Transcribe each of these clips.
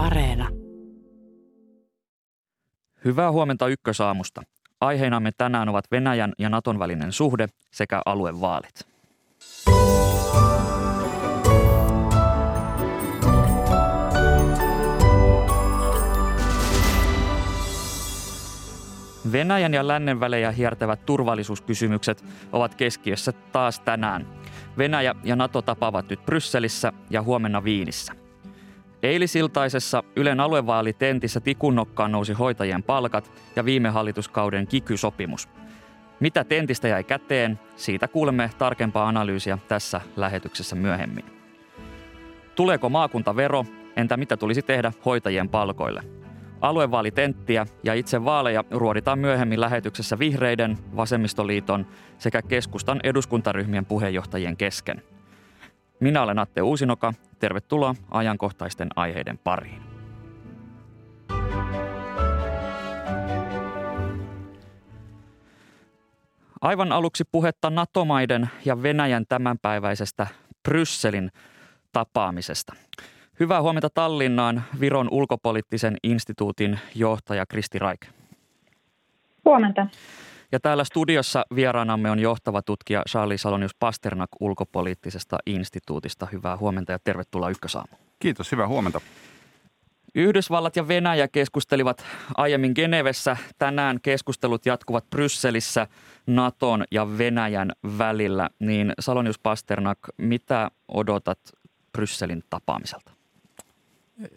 Areena. Hyvää huomenta ykkösaamusta. Aiheenamme tänään ovat Venäjän ja Naton välinen suhde sekä aluevaalit. Venäjän ja lännen välejä hiertävät turvallisuuskysymykset ovat keskiössä taas tänään. Venäjä ja NATO tapaavat nyt Brysselissä ja huomenna Viinissä. Eilisiltaisessa Ylen aluevaalitentissä tikunnokkaan nousi hoitajien palkat ja viime hallituskauden kikysopimus. Mitä tentistä jäi käteen, siitä kuulemme tarkempaa analyysiä tässä lähetyksessä myöhemmin. Tuleeko maakuntavero, entä mitä tulisi tehdä hoitajien palkoille? Aluevaalitenttiä ja itse vaaleja ruoditaan myöhemmin lähetyksessä Vihreiden, Vasemmistoliiton sekä keskustan eduskuntaryhmien puheenjohtajien kesken. Minä olen Atte Uusinoka. Tervetuloa ajankohtaisten aiheiden pariin. Aivan aluksi puhetta NATO-maiden ja Venäjän tämänpäiväisestä Brysselin tapaamisesta. Hyvää huomenta Tallinnaan Viron ulkopoliittisen instituutin johtaja Kristi Raik. Huomenta. Ja täällä studiossa vieraanamme on johtava tutkija Charlie Salonius Pasternak ulkopoliittisesta instituutista. Hyvää huomenta ja tervetuloa Ykkösaamu. Kiitos, hyvää huomenta. Yhdysvallat ja Venäjä keskustelivat aiemmin Genevessä. Tänään keskustelut jatkuvat Brysselissä Naton ja Venäjän välillä. Niin Salonius Pasternak, mitä odotat Brysselin tapaamiselta?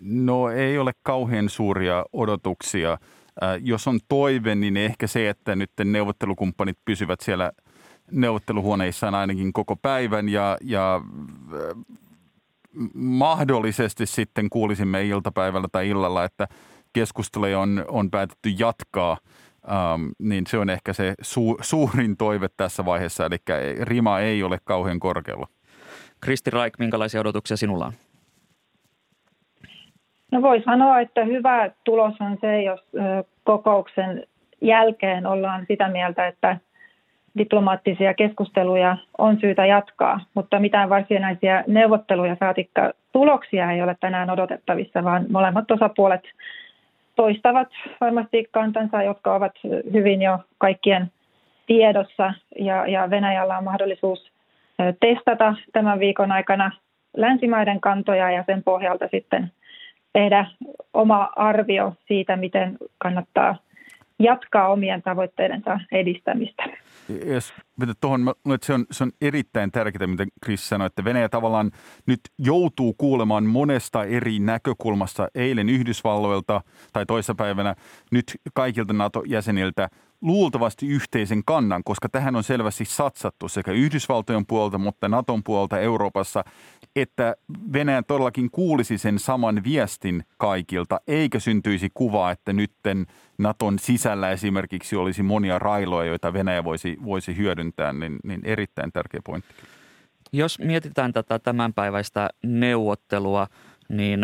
No ei ole kauhean suuria odotuksia. Äh, jos on toive, niin ehkä se, että nyt neuvottelukumppanit pysyvät siellä neuvotteluhuoneissaan ainakin koko päivän ja, ja äh, mahdollisesti sitten kuulisimme iltapäivällä tai illalla, että keskusteluja on, on päätetty jatkaa, ähm, niin se on ehkä se su, suurin toive tässä vaiheessa, eli rima ei ole kauhean korkealla. Kristi Raik, minkälaisia odotuksia sinulla on? No voi sanoa, että hyvä tulos on se, jos kokouksen jälkeen ollaan sitä mieltä, että diplomaattisia keskusteluja on syytä jatkaa, mutta mitään varsinaisia neuvotteluja saatikka tuloksia ei ole tänään odotettavissa, vaan molemmat osapuolet toistavat varmasti kantansa, jotka ovat hyvin jo kaikkien tiedossa. Ja, ja Venäjällä on mahdollisuus testata tämän viikon aikana länsimaiden kantoja ja sen pohjalta sitten – tehdä oma arvio siitä, miten kannattaa jatkaa omien tavoitteidensa edistämistä. Jos tuohon, se on, se on erittäin tärkeää, mitä Chris sanoi, että Venäjä tavallaan nyt joutuu kuulemaan monesta eri näkökulmasta eilen Yhdysvalloilta tai toissapäivänä nyt kaikilta NATO-jäseniltä luultavasti yhteisen kannan, koska tähän on selvästi satsattu sekä Yhdysvaltojen puolelta, mutta Naton puolelta Euroopassa, että Venäjä todellakin kuulisi sen saman viestin kaikilta, eikä syntyisi kuvaa, että nytten Naton sisällä esimerkiksi olisi monia railoja, joita Venäjä voisi, voisi hyödyntää, niin, niin erittäin tärkeä pointti. Jos mietitään tätä tämänpäiväistä neuvottelua, niin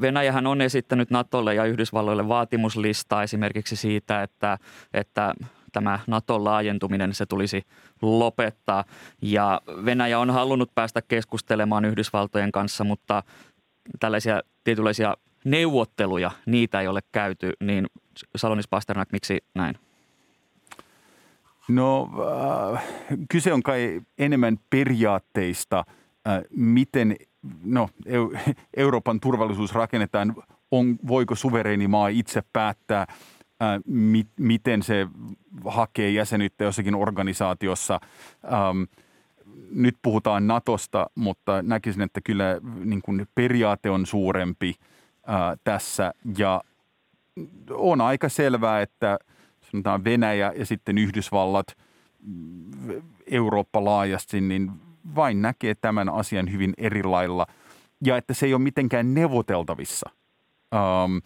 Venäjähän on esittänyt Natolle ja Yhdysvalloille vaatimuslistaa esimerkiksi siitä, että, että tämä Naton laajentuminen se tulisi lopettaa. Ja Venäjä on halunnut päästä keskustelemaan Yhdysvaltojen kanssa, mutta tällaisia tietynlaisia neuvotteluja, niitä ei ole käyty. Niin Salonis Pasternak, miksi näin? No äh, kyse on kai enemmän periaatteista, miten no, Euroopan turvallisuus rakennetaan, on, voiko suvereeni maa itse päättää, ää, mi, miten se hakee jäsenyyttä jossakin organisaatiossa. Ähm, nyt puhutaan Natosta, mutta näkisin, että kyllä niin kuin periaate on suurempi ää, tässä ja on aika selvää, että sanotaan Venäjä ja sitten Yhdysvallat, Eurooppa laajasti, niin vain näkee tämän asian hyvin eri lailla ja että se ei ole mitenkään neuvoteltavissa. Um,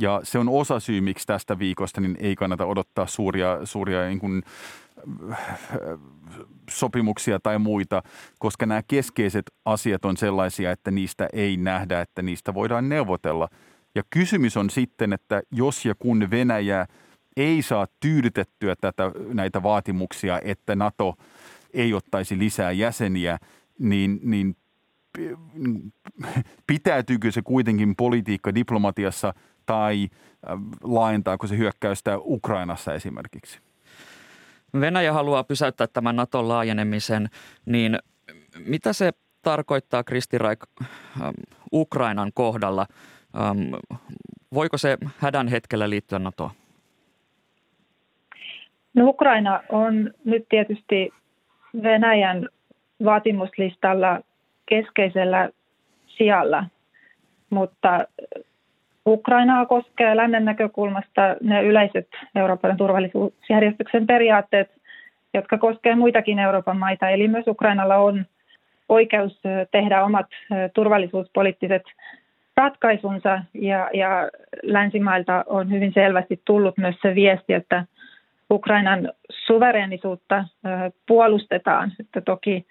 ja se on osa syy, miksi tästä viikosta niin ei kannata odottaa suuria, suuria niin kuin, sopimuksia tai muita, koska nämä keskeiset asiat on sellaisia, että niistä ei nähdä, että niistä voidaan neuvotella. Ja kysymys on sitten, että jos ja kun Venäjä ei saa tyydytettyä tätä, näitä vaatimuksia, että NATO – ei ottaisi lisää jäseniä, niin, niin pitäytyykö se kuitenkin politiikka diplomatiassa tai laajentaako se hyökkäystä Ukrainassa esimerkiksi? Venäjä haluaa pysäyttää tämän Naton laajenemisen, niin mitä se tarkoittaa Kristi Raik Ukrainan kohdalla? Voiko se hädän hetkellä liittyä NATOon? No Ukraina on nyt tietysti Venäjän vaatimuslistalla keskeisellä sijalla, mutta Ukrainaa koskee lännen näkökulmasta ne yleiset Euroopan turvallisuusjärjestyksen periaatteet, jotka koskevat muitakin Euroopan maita. Eli myös Ukrainalla on oikeus tehdä omat turvallisuuspoliittiset ratkaisunsa ja, ja länsimailta on hyvin selvästi tullut myös se viesti, että Ukrainan suvereenisuutta puolustetaan. Että toki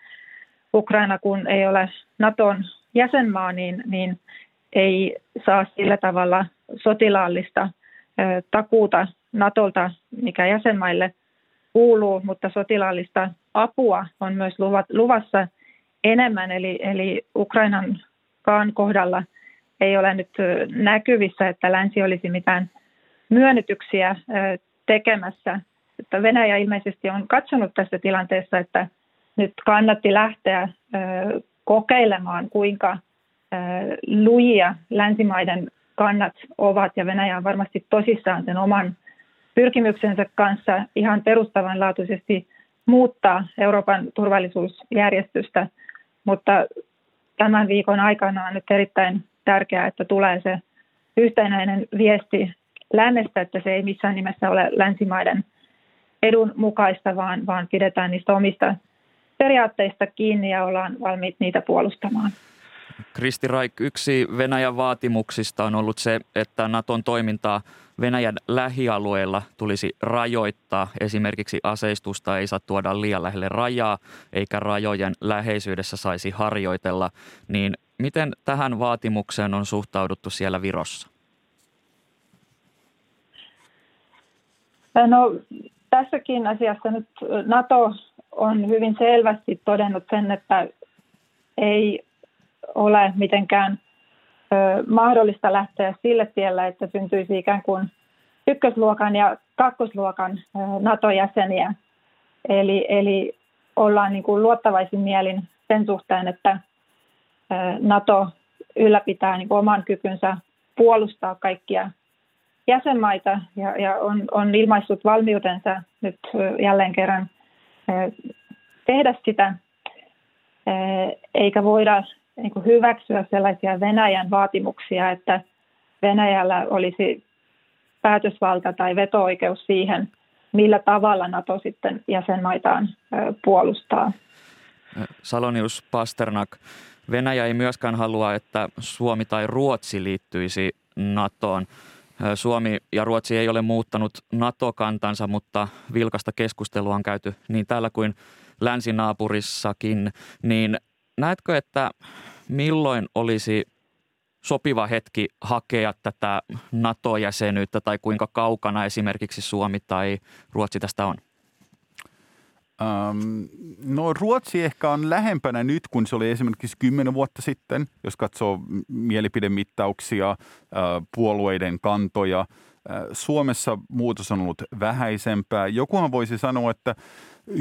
Ukraina, kun ei ole Naton jäsenmaa, niin, niin ei saa sillä tavalla sotilaallista takuuta Natolta, mikä jäsenmaille kuuluu, mutta sotilaallista apua on myös luvassa enemmän. Eli, eli Ukrainankaan kohdalla ei ole nyt näkyvissä, että länsi olisi mitään myönnytyksiä tekemässä. Että Venäjä ilmeisesti on katsonut tässä tilanteessa, että nyt kannatti lähteä kokeilemaan, kuinka lujia länsimaiden kannat ovat, ja Venäjä on varmasti tosissaan sen oman pyrkimyksensä kanssa ihan perustavanlaatuisesti muuttaa Euroopan turvallisuusjärjestystä, mutta tämän viikon aikana on nyt erittäin tärkeää, että tulee se yhtenäinen viesti lännestä, että se ei missään nimessä ole länsimaiden edun mukaista, vaan, vaan pidetään niistä omista periaatteista kiinni ja ollaan valmiit niitä puolustamaan. Kristi Raik, yksi Venäjän vaatimuksista on ollut se, että Naton toimintaa Venäjän lähialueilla tulisi rajoittaa. Esimerkiksi aseistusta ei saa tuoda liian lähelle rajaa, eikä rajojen läheisyydessä saisi harjoitella. Niin miten tähän vaatimukseen on suhtauduttu siellä Virossa? No tässäkin asiassa nyt NATO on hyvin selvästi todennut sen, että ei ole mitenkään mahdollista lähteä sille tielle, että syntyisi ikään kuin ykkösluokan ja kakkosluokan NATO-jäseniä. Eli, eli ollaan niin kuin luottavaisin mielin sen suhteen, että NATO ylläpitää niin kuin oman kykynsä puolustaa kaikkia jäsenmaita ja, ja on, on ilmaissut valmiutensa nyt jälleen kerran tehdä sitä, eikä voida niin hyväksyä sellaisia Venäjän vaatimuksia, että Venäjällä olisi päätösvalta tai veto-oikeus siihen, millä tavalla NATO sitten jäsenmaitaan puolustaa. Salonius Pasternak, Venäjä ei myöskään halua, että Suomi tai Ruotsi liittyisi NATOon. Suomi ja Ruotsi ei ole muuttanut NATO-kantansa, mutta vilkasta keskustelua on käyty niin täällä kuin länsinaapurissakin. Niin näetkö, että milloin olisi sopiva hetki hakea tätä NATO-jäsenyyttä tai kuinka kaukana esimerkiksi Suomi tai Ruotsi tästä on? Um, no Ruotsi ehkä on lähempänä nyt kuin se oli esimerkiksi kymmenen vuotta sitten, jos katsoo mielipidemittauksia, uh, puolueiden kantoja. Uh, Suomessa muutos on ollut vähäisempää. Jokuhan voisi sanoa, että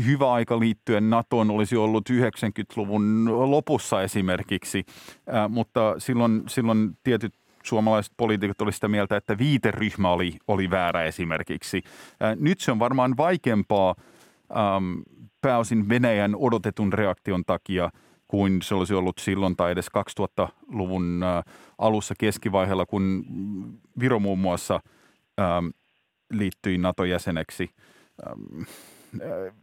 hyvä aika liittyen NATOon olisi ollut 90-luvun lopussa esimerkiksi, uh, mutta silloin, silloin tietyt suomalaiset poliitikot olivat sitä mieltä, että viiteryhmä oli, oli väärä esimerkiksi. Nyt se on varmaan vaikeampaa – ähm, pääosin Venäjän odotetun reaktion takia kuin se olisi ollut silloin tai edes 2000-luvun äh, alussa keskivaiheella, kun Viro muun muassa ähm, liittyi NATO-jäseneksi. Ähm, äh,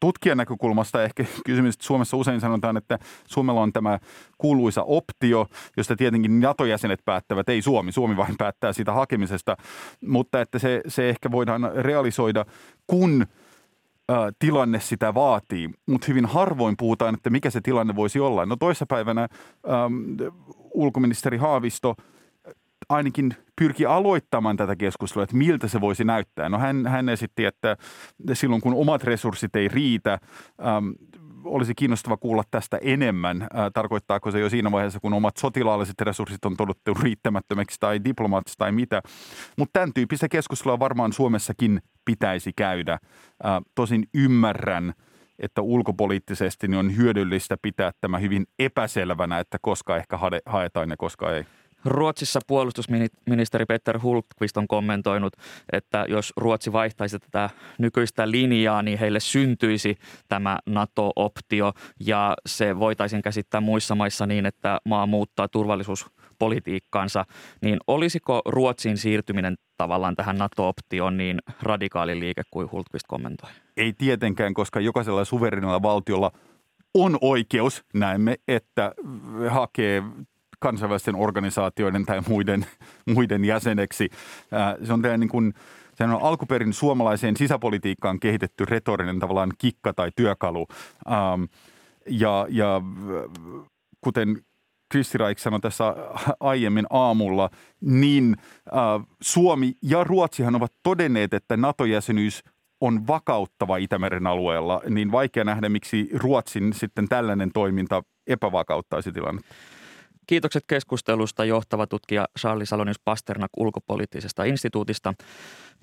tutkijan näkökulmasta ehkä kysymys, että Suomessa usein sanotaan, että Suomella on tämä kuuluisa optio, josta tietenkin NATO-jäsenet päättävät, ei Suomi, Suomi vain päättää sitä hakemisesta, mutta että se, se ehkä voidaan realisoida, kun – tilanne sitä vaatii, mutta hyvin harvoin puhutaan, että mikä se tilanne voisi olla. No toissapäivänä äm, ulkoministeri Haavisto ainakin pyrki aloittamaan tätä keskustelua, että miltä se voisi näyttää. No hän, hän esitti, että silloin kun omat resurssit ei riitä, äm, olisi kiinnostava kuulla tästä enemmän. Äh, tarkoittaako se jo siinä vaiheessa, kun omat sotilaalliset resurssit on todettu riittämättömäksi tai diplomaattista tai mitä. Mutta tämän tyyppistä keskustelua varmaan Suomessakin pitäisi käydä. Äh, tosin ymmärrän, että ulkopoliittisesti niin on hyödyllistä pitää tämä hyvin epäselvänä, että koska ehkä haetaan ja koska ei. Ruotsissa puolustusministeri Peter Hultqvist on kommentoinut, että jos Ruotsi vaihtaisi tätä nykyistä linjaa, niin heille syntyisi tämä NATO-optio ja se voitaisiin käsittää muissa maissa niin, että maa muuttaa turvallisuuspolitiikkaansa. Niin olisiko Ruotsin siirtyminen tavallaan tähän NATO-optioon niin radikaali liike kuin Hultqvist kommentoi? Ei tietenkään, koska jokaisella suverinilla valtiolla on oikeus, näemme, että hakee kansainvälisten organisaatioiden tai muiden, muiden jäseneksi. Se on niin kuin, se on alkuperin suomalaiseen sisäpolitiikkaan kehitetty retorinen tavallaan kikka tai työkalu. Ja, ja kuten Kristi Raik sanoi tässä aiemmin aamulla, niin Suomi ja Ruotsihan ovat todenneet, että NATO-jäsenyys on vakauttava Itämeren alueella, niin vaikea nähdä, miksi Ruotsin sitten tällainen toiminta epävakauttaisi tilannetta. Kiitokset keskustelusta johtava tutkija Charlie Salonius Pasternak ulkopoliittisesta instituutista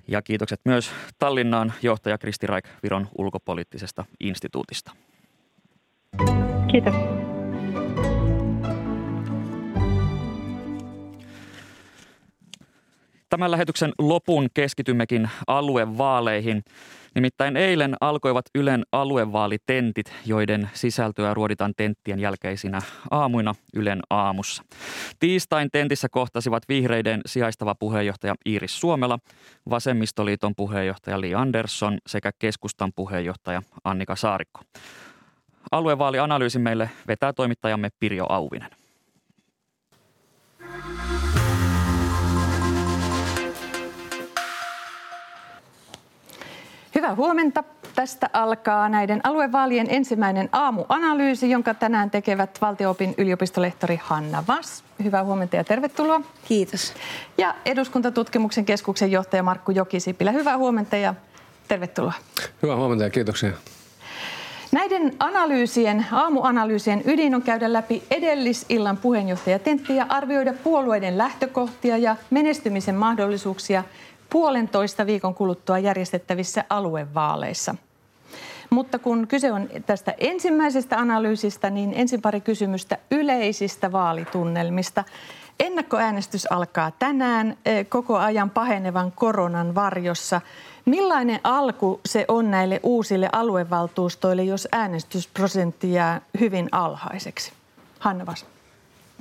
ja kiitokset myös Tallinnaan johtaja Kristi Raik Viron ulkopoliittisesta instituutista. Kiitos. Tämän lähetyksen lopun keskitymmekin aluevaaleihin. Nimittäin eilen alkoivat Ylen aluevaalitentit, joiden sisältöä ruoditaan tenttien jälkeisinä aamuina Ylen aamussa. Tiistain tentissä kohtasivat vihreiden sijaistava puheenjohtaja Iiris Suomela, Vasemmistoliiton puheenjohtaja Li Andersson sekä keskustan puheenjohtaja Annika Saarikko. Aluevaalianalyysin meille vetää toimittajamme Pirjo Auvinen. Hyvää huomenta. Tästä alkaa näiden aluevaalien ensimmäinen aamuanalyysi, jonka tänään tekevät valtioopin yliopistolehtori Hanna Vas. Hyvää huomenta ja tervetuloa. Kiitos. Ja eduskuntatutkimuksen keskuksen johtaja Markku Jokisipilä. Hyvää huomenta ja tervetuloa. Hyvää huomenta ja kiitoksia. Näiden analyysien, aamuanalyysien ydin on käydä läpi edellisillan puheenjohtajatentti ja arvioida puolueiden lähtökohtia ja menestymisen mahdollisuuksia – puolentoista viikon kuluttua järjestettävissä aluevaaleissa. Mutta kun kyse on tästä ensimmäisestä analyysistä, niin ensin pari kysymystä yleisistä vaalitunnelmista. Ennakkoäänestys alkaa tänään eh, koko ajan pahenevan koronan varjossa. Millainen alku se on näille uusille aluevaltuustoille, jos äänestysprosentti jää hyvin alhaiseksi? Hanna Vas.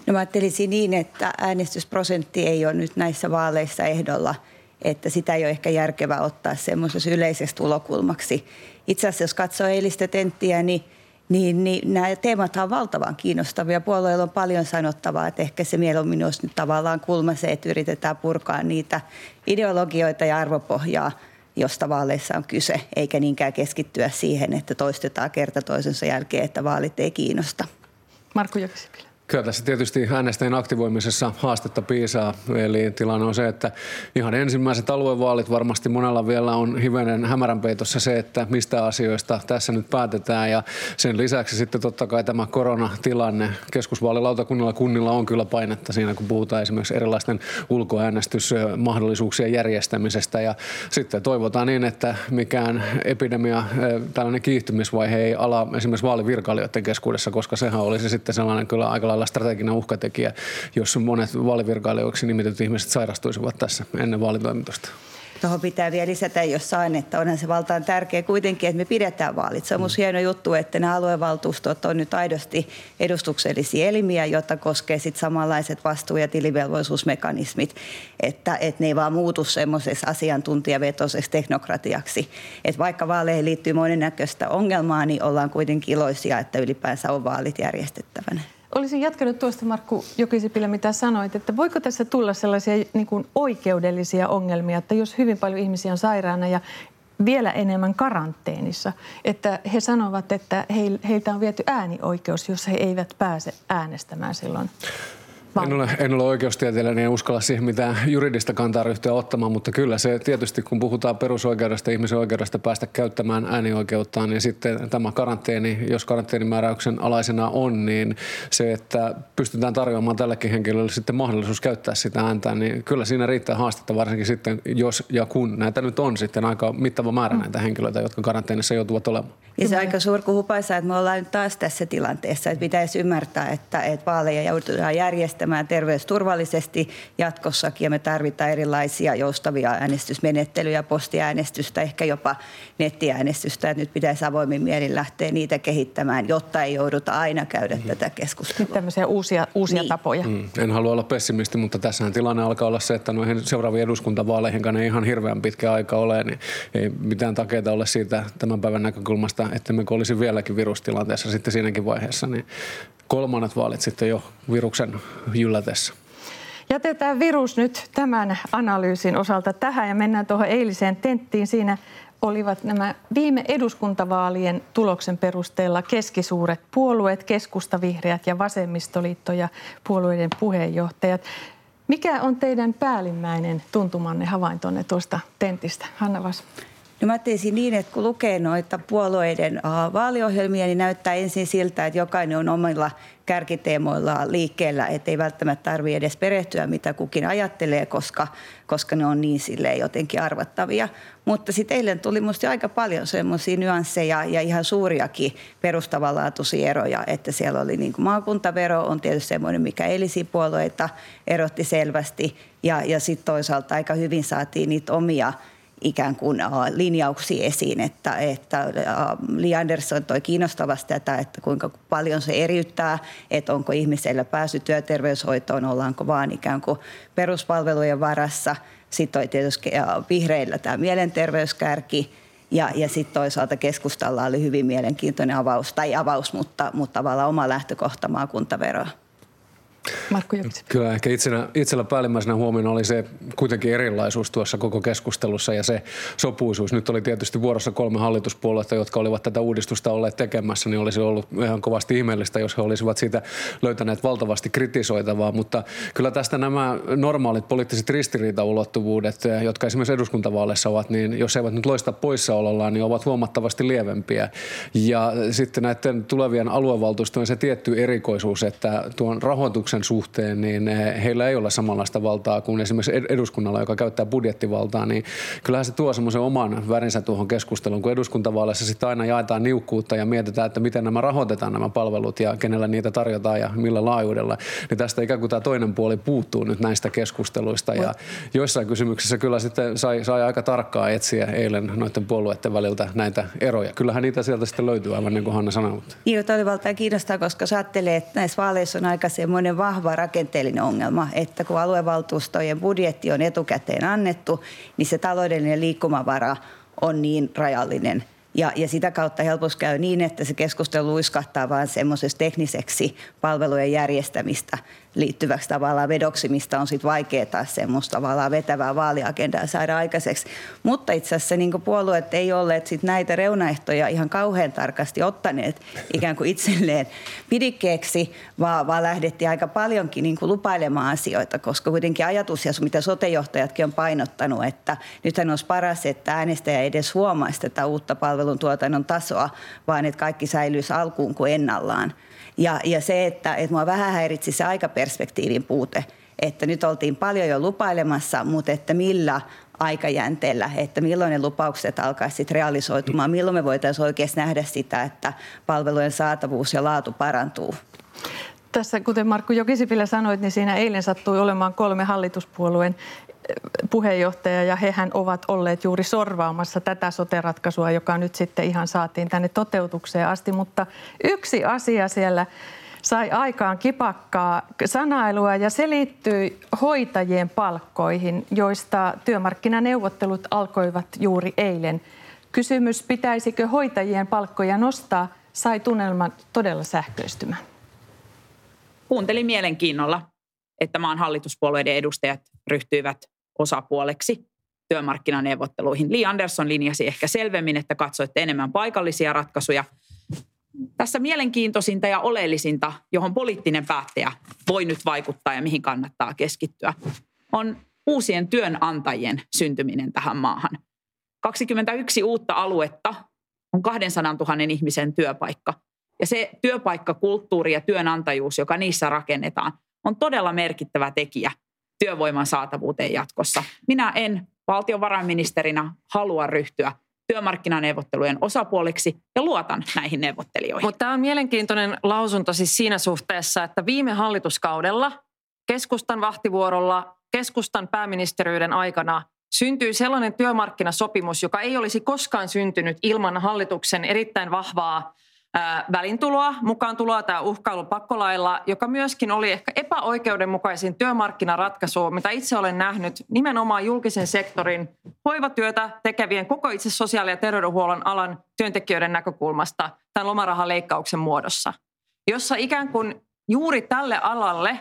No mä ajattelisin niin, että äänestysprosentti ei ole nyt näissä vaaleissa ehdolla – että sitä ei ole ehkä järkevää ottaa semmoisessa yleiseksi tulokulmaksi. Itse asiassa jos katsoo eilistä tenttiä, niin niin, niin nämä teemat on valtavan kiinnostavia. Puolueilla on paljon sanottavaa, että ehkä se mieluummin olisi nyt tavallaan kulma se, että yritetään purkaa niitä ideologioita ja arvopohjaa, josta vaaleissa on kyse, eikä niinkään keskittyä siihen, että toistetaan kerta toisensa jälkeen, että vaalit ei kiinnosta. Markku Jokisipilä. Kyllä tässä tietysti äänestäjien aktivoimisessa haastetta piisaa. Eli tilanne on se, että ihan ensimmäiset aluevaalit varmasti monella vielä on hivenen hämärän peitossa se, että mistä asioista tässä nyt päätetään. Ja sen lisäksi sitten totta kai tämä koronatilanne. Keskusvaalilautakunnilla kunnilla on kyllä painetta siinä, kun puhutaan esimerkiksi erilaisten ulkoäänestysmahdollisuuksien järjestämisestä. Ja sitten toivotaan niin, että mikään epidemia, tällainen kiihtymisvaihe ei ala esimerkiksi vaalivirkailijoiden keskuudessa, koska sehän olisi sitten sellainen kyllä aika lailla strateginen uhkatekijä, jos monet vaalivirkailijoiksi nimitetyt ihmiset sairastuisivat tässä ennen vaalitoimitusta. Tuohon pitää vielä lisätä, jos saan, että onhan se valtaan tärkeä kuitenkin, että me pidetään vaalit. Se on minusta hieno juttu, että nämä aluevaltuustot on nyt aidosti edustuksellisia elimiä, jotta koskee sitten samanlaiset vastuu- ja tilivelvollisuusmekanismit, että, että ne ei vaan muutu semmoisessa asiantuntijavetoisessa teknokratiaksi. Että vaikka vaaleihin liittyy monennäköistä ongelmaa, niin ollaan kuitenkin iloisia, että ylipäänsä on vaalit järjestettävänä. Olisin jatkanut tuosta Markku Jokisipilä, mitä sanoit, että voiko tässä tulla sellaisia niin kuin oikeudellisia ongelmia, että jos hyvin paljon ihmisiä on sairaana ja vielä enemmän karanteenissa, että he sanovat, että heiltä on viety äänioikeus, jos he eivät pääse äänestämään silloin En ole, en ole oikeustieteilijä, niin en uskalla siihen mitään juridista kantaa ryhtyä ottamaan, mutta kyllä se tietysti, kun puhutaan perusoikeudesta, ihmisen oikeudesta päästä käyttämään äänioikeuttaan, niin sitten tämä karanteeni, jos karanteenimääräyksen alaisena on, niin se, että pystytään tarjoamaan tällekin henkilölle sitten mahdollisuus käyttää sitä ääntä, niin kyllä siinä riittää haastetta, varsinkin sitten, jos ja kun näitä nyt on sitten aika mittava määrä näitä henkilöitä, jotka karanteenissa joutuvat olemaan. Ja se on aika surkuhupaisaa, että me ollaan nyt taas tässä tilanteessa, että pitäisi ymmärtää, että, että vaaleja joudutaan järjestämään terveysturvallisesti jatkossakin ja me tarvitaan erilaisia joustavia äänestysmenettelyjä, postiäänestystä, ehkä jopa nettiäänestystä, että nyt pitäisi avoimin mielin lähteä niitä kehittämään, jotta ei jouduta aina käydä mm. tätä keskustelua. Tämmöisiä uusia, uusia niin. tapoja. Mm. En halua olla pessimisti, mutta tässähän tilanne alkaa olla se, että noihin seuraaviin eduskuntavaaleihin ei ihan hirveän pitkä aika ole, niin ei mitään takeita ole siitä tämän päivän näkökulmasta, että me olisi vieläkin virustilanteessa sitten siinäkin vaiheessa, niin kolmannet vaalit sitten jo viruksen jyllätessä. Jätetään virus nyt tämän analyysin osalta tähän ja mennään tuohon eiliseen tenttiin. Siinä olivat nämä viime eduskuntavaalien tuloksen perusteella keskisuuret puolueet, keskusta, vihreät ja vasemmistoliitto ja puolueiden puheenjohtajat. Mikä on teidän päällimmäinen tuntumanne havaintonne tuosta tentistä? Hanna Vas. No mä teisin niin, että kun lukee noita puolueiden vaaliohjelmia, niin näyttää ensin siltä, että jokainen on omilla kärkiteemoilla liikkeellä, ettei välttämättä tarvitse edes perehtyä, mitä kukin ajattelee, koska, koska ne on niin silleen jotenkin arvattavia. Mutta sitten eilen tuli minusta aika paljon semmoisia nyansseja ja ihan suuriakin perustavanlaatuisia eroja, että siellä oli niin kuin maakuntavero on tietysti semmoinen, mikä eilisiä puolueita erotti selvästi ja, ja sitten toisaalta aika hyvin saatiin niitä omia ikään kuin linjauksia esiin, että, että Li Andersson toi kiinnostavasti tätä, että kuinka paljon se eriyttää, että onko ihmisellä pääsy työterveyshoitoon, ollaanko vaan ikään kuin peruspalvelujen varassa. Sitten oli tietysti vihreillä tämä mielenterveyskärki, ja, ja sitten toisaalta keskustalla oli hyvin mielenkiintoinen avaus, tai avaus, mutta, mutta tavallaan oma lähtökohta maakuntaveroa. Markku Kyllä ehkä itsenä, itsellä päällimmäisenä huomiona oli se kuitenkin erilaisuus tuossa koko keskustelussa ja se sopuisuus. Nyt oli tietysti vuorossa kolme hallituspuoluetta, jotka olivat tätä uudistusta olleet tekemässä, niin olisi ollut ihan kovasti ihmeellistä, jos he olisivat siitä löytäneet valtavasti kritisoitavaa. Mutta kyllä tästä nämä normaalit poliittiset ristiriitaulottuvuudet, jotka esimerkiksi eduskuntavaaleissa ovat, niin jos eivät nyt loista poissaolollaan, niin ovat huomattavasti lievempiä. Ja sitten näiden tulevien aluevaltuustojen se tietty erikoisuus, että tuon rahoituksen rahoituksen suhteen, niin eh, heillä ei ole samanlaista valtaa kuin esimerkiksi eduskunnalla, joka käyttää budjettivaltaa, niin kyllähän se tuo semmoisen oman värinsä tuohon keskusteluun, kun eduskuntavaaleissa sitten aina jaetaan niukkuutta ja mietitään, että miten nämä rahoitetaan nämä palvelut ja kenellä niitä tarjotaan ja millä laajuudella. Niin tästä ikään kuin tämä toinen puoli puuttuu nyt näistä keskusteluista ja joissain kysymyksissä kyllä sitten sai, sai aika tarkkaa etsiä eilen noiden puolueiden väliltä näitä eroja. Kyllähän niitä sieltä sitten löytyy aivan niin kuin Hanna sanoi. Niin, toi valtaa kiinnostaa, koska sä ajattelee, että näissä vaaleissa on aika semmoinen vahva rakenteellinen ongelma, että kun aluevaltuustojen budjetti on etukäteen annettu, niin se taloudellinen liikkumavara on niin rajallinen – ja, ja sitä kautta helposti käy niin, että se keskustelu luiskahtaa vain semmoisessa tekniseksi palvelujen järjestämistä liittyväksi tavallaan vedoksi, mistä on sitten vaikeaa taas semmoista tavallaan vetävää vaaliagendaa saada aikaiseksi. Mutta itse asiassa niin puolueet ei olleet sit näitä reunaehtoja ihan kauhean tarkasti ottaneet ikään kuin itselleen pidikkeeksi, vaan, vaan lähdettiin aika paljonkin niin lupailemaan asioita, koska kuitenkin ajatus, ja mitä sotejohtajatkin on painottanut, että nythän olisi paras, että äänestäjä ei edes huomaisi tätä uutta palveluntuotannon tasoa, vaan että kaikki säilyisi alkuun kuin ennallaan. Ja, ja se, että, että mua vähän häiritsi se aikaperspektiivin puute, että nyt oltiin paljon jo lupailemassa, mutta että millä aikajänteellä, että milloin ne lupaukset alkaisivat realisoitumaan, milloin me voitaisiin oikeasti nähdä sitä, että palvelujen saatavuus ja laatu parantuu. Tässä, kuten Markku Jokisipilä sanoit, niin siinä eilen sattui olemaan kolme hallituspuolueen puheenjohtaja ja hehän ovat olleet juuri sorvaamassa tätä sote-ratkaisua, joka nyt sitten ihan saatiin tänne toteutukseen asti. Mutta yksi asia siellä sai aikaan kipakkaa sanailua ja se liittyy hoitajien palkkoihin, joista työmarkkinaneuvottelut alkoivat juuri eilen. Kysymys, pitäisikö hoitajien palkkoja nostaa, sai tunnelman todella sähköistymään. Kuuntelin mielenkiinnolla, että maan hallituspuolueiden edustajat ryhtyivät osapuoleksi työmarkkinaneuvotteluihin. Li Andersson linjasi ehkä selvemmin, että katsoitte enemmän paikallisia ratkaisuja. tässä mielenkiintoisinta ja oleellisinta, johon poliittinen päättäjä voi nyt vaikuttaa ja mihin kannattaa keskittyä, on uusien työnantajien syntyminen tähän maahan. 21 uutta aluetta on 200 000 ihmisen työpaikka. Ja se työpaikkakulttuuri ja työnantajuus, joka niissä rakennetaan, on todella merkittävä tekijä työvoiman saatavuuteen jatkossa. Minä en valtiovarainministerinä halua ryhtyä työmarkkinaneuvottelujen osapuoleksi ja luotan näihin neuvottelijoihin. Mutta tämä on mielenkiintoinen lausunto siis siinä suhteessa, että viime hallituskaudella keskustan vahtivuorolla, keskustan pääministeriyden aikana syntyi sellainen työmarkkinasopimus, joka ei olisi koskaan syntynyt ilman hallituksen erittäin vahvaa välintuloa, mukaan tuloa tämä uhkailu pakkolailla, joka myöskin oli ehkä epäoikeudenmukaisin työmarkkinaratkaisu, mitä itse olen nähnyt nimenomaan julkisen sektorin hoivatyötä tekevien koko itse sosiaali- ja terveydenhuollon alan työntekijöiden näkökulmasta tämän lomarahaleikkauksen muodossa, jossa ikään kuin juuri tälle alalle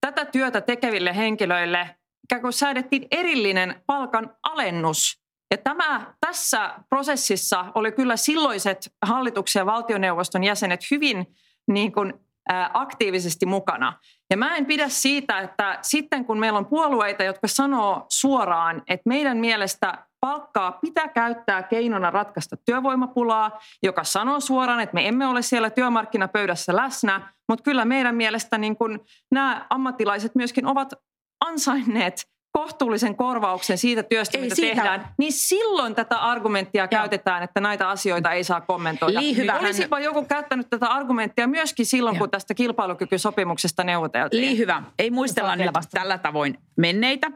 tätä työtä tekeville henkilöille ikään kuin säädettiin erillinen palkan alennus ja tämä tässä prosessissa oli kyllä silloiset hallituksen ja valtioneuvoston jäsenet hyvin niin kuin, ä, aktiivisesti mukana. Ja mä en pidä siitä, että sitten kun meillä on puolueita, jotka sanoo suoraan, että meidän mielestä palkkaa pitää käyttää keinona ratkaista työvoimapulaa, joka sanoo suoraan, että me emme ole siellä työmarkkinapöydässä läsnä, mutta kyllä meidän mielestä niin kun nämä ammattilaiset myöskin ovat ansainneet kohtuullisen korvauksen siitä työstä, ei mitä siitä. tehdään, niin silloin tätä argumenttia Joo. käytetään, että näitä asioita ei saa kommentoida. Liihyvähän... Olisipa joku käyttänyt tätä argumenttia myöskin silloin, Joo. kun tästä kilpailukykysopimuksesta neuvoteltiin. Liihyvä. Ei muistella nyt tällä tavoin menneitä.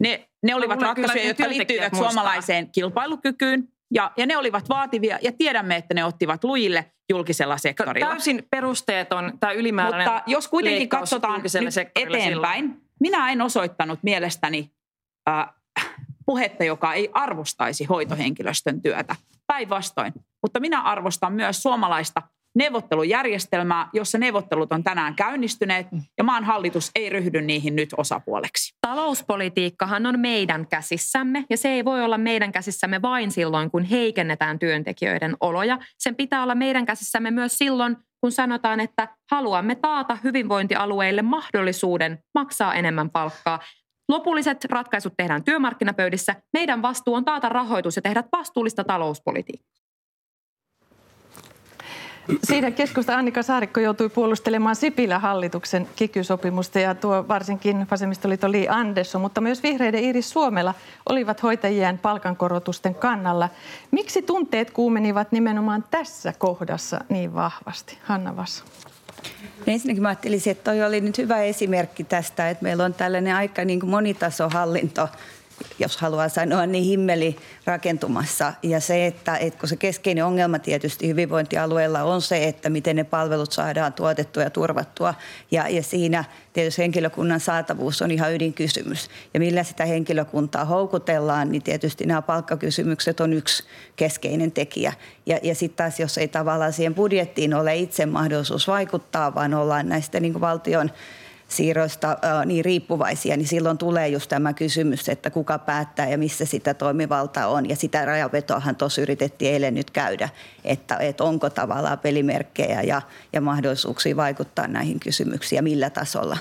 Ne, ne olivat ratkaisuja, jotka liittyivät muistaa. suomalaiseen kilpailukykyyn. Ja, ja ne olivat vaativia ja tiedämme, että ne ottivat lujille julkisella sektorilla. Täysin perusteeton tämä ylimääräinen Mutta jos kuitenkin katsotaan nyt eteenpäin, silloin minä en osoittanut mielestäni äh, puhetta, joka ei arvostaisi hoitohenkilöstön työtä. Päinvastoin. Mutta minä arvostan myös suomalaista neuvottelujärjestelmää, jossa neuvottelut on tänään käynnistyneet ja maan hallitus ei ryhdy niihin nyt osapuoleksi. Talouspolitiikkahan on meidän käsissämme ja se ei voi olla meidän käsissämme vain silloin, kun heikennetään työntekijöiden oloja. Sen pitää olla meidän käsissämme myös silloin, kun sanotaan, että haluamme taata hyvinvointialueille mahdollisuuden maksaa enemmän palkkaa. Lopulliset ratkaisut tehdään työmarkkinapöydissä. Meidän vastuu on taata rahoitus ja tehdä vastuullista talouspolitiikkaa. Siitä keskusta Annika Saarikko joutui puolustelemaan Sipilän hallituksen kikysopimusta ja tuo varsinkin vasemmistoliiton Li Andersson, mutta myös vihreiden Iris Suomella olivat hoitajien palkankorotusten kannalla. Miksi tunteet kuumenivat nimenomaan tässä kohdassa niin vahvasti? Hanna Vassa. Ensinnäkin mä ajattelisin, että toi oli nyt hyvä esimerkki tästä, että meillä on tällainen aika niin kuin monitasohallinto jos haluaa sanoa, niin himmeli rakentumassa. Ja se, että, että kun se keskeinen ongelma tietysti hyvinvointialueella on se, että miten ne palvelut saadaan tuotettua ja turvattua. Ja, ja siinä tietysti henkilökunnan saatavuus on ihan ydinkysymys. Ja millä sitä henkilökuntaa houkutellaan, niin tietysti nämä palkkakysymykset on yksi keskeinen tekijä. Ja, ja sitten taas, jos ei tavallaan siihen budjettiin ole itse mahdollisuus vaikuttaa, vaan ollaan näistä niin valtion siirroista niin riippuvaisia, niin silloin tulee just tämä kysymys, että kuka päättää ja missä sitä toimivalta on. Ja sitä rajavetoahan tuossa yritettiin eilen nyt käydä, että, että onko tavallaan pelimerkkejä ja, ja mahdollisuuksia vaikuttaa näihin kysymyksiin ja millä tasolla.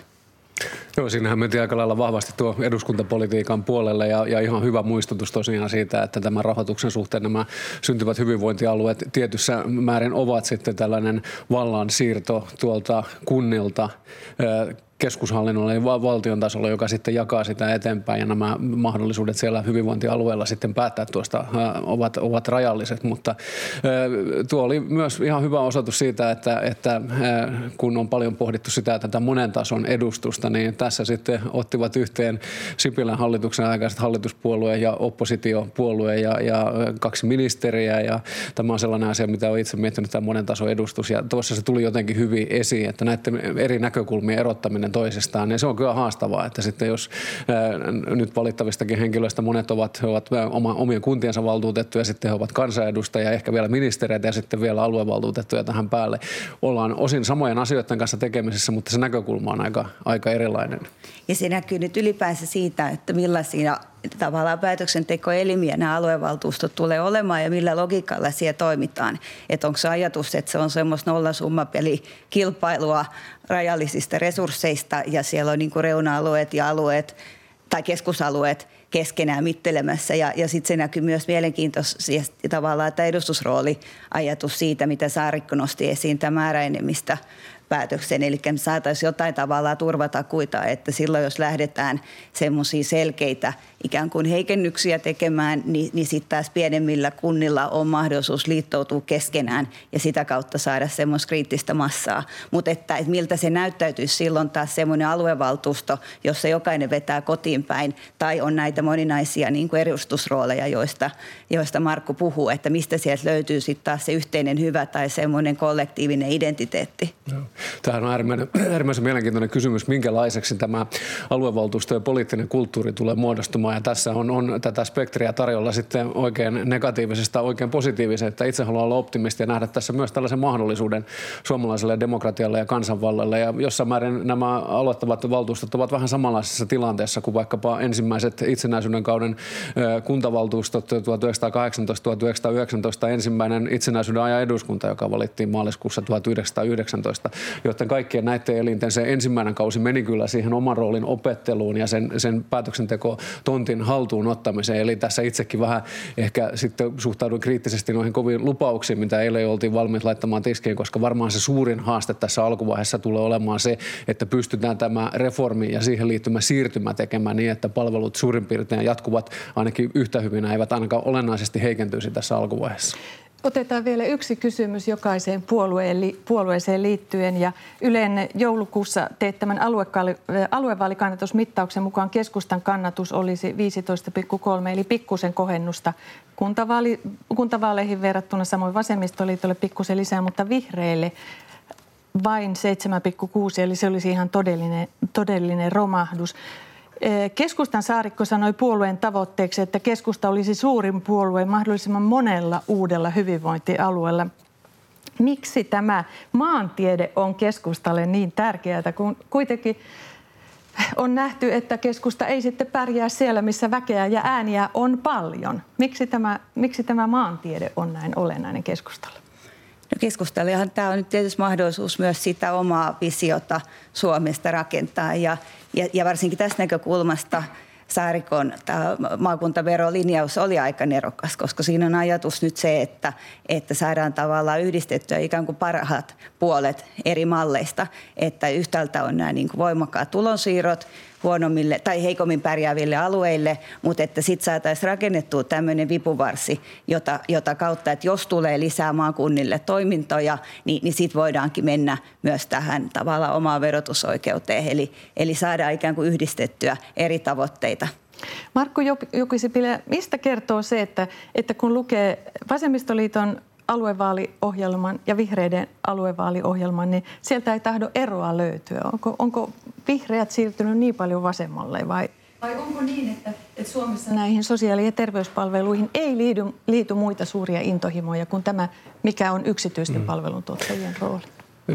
Joo, siinähän mentiin aika lailla vahvasti tuo eduskuntapolitiikan puolelle ja, ja ihan hyvä muistutus tosiaan siitä, että tämän rahoituksen suhteen nämä syntyvät hyvinvointialueet tietyssä määrin ovat sitten tällainen vallan siirto tuolta kunnilta keskushallinnolla eli valtion tasolla, joka sitten jakaa sitä eteenpäin ja nämä mahdollisuudet siellä hyvinvointialueella sitten päättää tuosta ovat, ovat rajalliset, mutta tuo oli myös ihan hyvä osoitus siitä, että, että kun on paljon pohdittu sitä tätä monen tason edustusta, niin tässä sitten ottivat yhteen Sipilän hallituksen aikaiset hallituspuolue ja oppositiopuolue ja, ja kaksi ministeriä. Ja tämä on sellainen asia, mitä olen itse miettinyt tämä monen tason edustus. Ja tuossa se tuli jotenkin hyvin esiin, että näiden eri näkökulmien erottaminen toinen toisestaan. Ja se on kyllä haastavaa, että sitten jos ää, nyt valittavistakin henkilöistä monet ovat, he ovat oma, omien kuntiensa valtuutettuja, sitten he ovat kansanedustajia, ehkä vielä ministereitä ja sitten vielä aluevaltuutettuja tähän päälle. Ollaan osin samojen asioiden kanssa tekemisissä, mutta se näkökulma on aika, aika erilainen. Ja se näkyy nyt ylipäänsä siitä, että millaisia tavallaan päätöksentekoelimiä nämä aluevaltuustot tulee olemaan ja millä logiikalla siellä toimitaan. Että onko se ajatus, että se on semmoista nollasummapeli-kilpailua rajallisista resursseista ja siellä on niin kuin reuna-alueet ja alueet tai keskusalueet keskenään mittelemässä. Ja, ja sitten se näkyy myös mielenkiintoisesti tavallaan tämä edustusrooli ajatus siitä, mitä Saarikko nosti esiin, tämä määräenemmistä päätöksen. Eli me saataisiin jotain tavalla turvatakuita, että silloin jos lähdetään semmoisia selkeitä ikään kuin heikennyksiä tekemään, niin, niin sitten taas pienemmillä kunnilla on mahdollisuus liittoutua keskenään ja sitä kautta saada semmoista kriittistä massaa. Mutta että, että miltä se näyttäytyisi silloin taas semmoinen aluevaltuusto, jossa jokainen vetää kotiin päin tai on näitä moninaisia niin kuin edustusrooleja, joista, joista Markku puhuu, että mistä sieltä löytyy sitten taas se yhteinen hyvä tai semmoinen kollektiivinen identiteetti. Joo. Tämähän on äärimmäisen, äärimmäisen mielenkiintoinen kysymys, minkälaiseksi tämä aluevaltuusto ja poliittinen kulttuuri tulee muodostumaan. Ja tässä on, on tätä spektriä tarjolla sitten oikein negatiivisesta oikein positiiviseen, että itse haluan olla optimisti ja nähdä tässä myös tällaisen mahdollisuuden suomalaiselle demokratialle ja kansanvallalle. Ja jossain määrin nämä aloittavat valtuustot ovat vähän samanlaisessa tilanteessa kuin vaikkapa ensimmäiset itsenäisyyden kauden kuntavaltuustot 1918-1919 ensimmäinen itsenäisyyden ajan eduskunta, joka valittiin maaliskuussa 1919 joiden kaikkien näiden elinten se ensimmäinen kausi meni kyllä siihen oman roolin opetteluun ja sen, sen päätöksenteko tontin haltuun ottamiseen. Eli tässä itsekin vähän ehkä sitten suhtaudun kriittisesti noihin koviin lupauksiin, mitä eilen oltiin valmiit laittamaan tiskiin, koska varmaan se suurin haaste tässä alkuvaiheessa tulee olemaan se, että pystytään tämä reformi ja siihen liittymä siirtymä tekemään niin, että palvelut suurin piirtein jatkuvat ainakin yhtä hyvin, eivät ainakaan olennaisesti heikentyisi tässä alkuvaiheessa. Otetaan vielä yksi kysymys jokaiseen puolueeseen liittyen. Ja Ylen joulukuussa teettämän aluevaalikannatusmittauksen mukaan keskustan kannatus olisi 15,3 eli pikkusen kohennusta kuntavaali, kuntavaaleihin verrattuna. Samoin vasemmistoliitolle pikkusen lisää, mutta vihreille vain 7,6 eli se olisi ihan todellinen, todellinen romahdus. Eh, keskustan saarikko sanoi puolueen tavoitteeksi, että keskusta olisi suurin puolue mahdollisimman monella uudella hyvinvointialueella. Miksi tämä maantiede on keskustalle niin tärkeää, kun kuitenkin on nähty, että keskusta ei sitten pärjää siellä, missä väkeä ja ääniä on paljon. Miksi tämä, miksi tämä maantiede on näin olennainen keskustalle? No keskustallehan tämä on nyt tietysti mahdollisuus myös sitä omaa visiota Suomesta rakentaa. Ja, ja, ja varsinkin tästä näkökulmasta Saarikon maakuntaverolinjaus oli aika nerokas, koska siinä on ajatus nyt se, että, että saadaan tavallaan yhdistettyä ikään kuin parhaat puolet eri malleista, että yhtäältä on nämä niin kuin voimakkaat tulonsiirrot, huonommille tai heikommin pärjääville alueille, mutta että sitten saataisiin rakennettua tämmöinen vipuvarsi, jota, jota kautta, että jos tulee lisää maakunnille toimintoja, niin, niin sitten voidaankin mennä myös tähän tavallaan omaan verotusoikeuteen, eli, eli saadaan ikään kuin yhdistettyä eri tavoitteita. Markku Jokisipilä, mistä kertoo se, että, että kun lukee Vasemmistoliiton aluevaaliohjelman ja vihreiden aluevaaliohjelman, niin sieltä ei tahdo eroa löytyä. Onko, onko vihreät siirtynyt niin paljon vasemmalle vai, vai onko niin, että, että Suomessa näihin sosiaali- ja terveyspalveluihin ei liity, liity muita suuria intohimoja kuin tämä, mikä on yksityisten mm. palveluntuottajien rooli?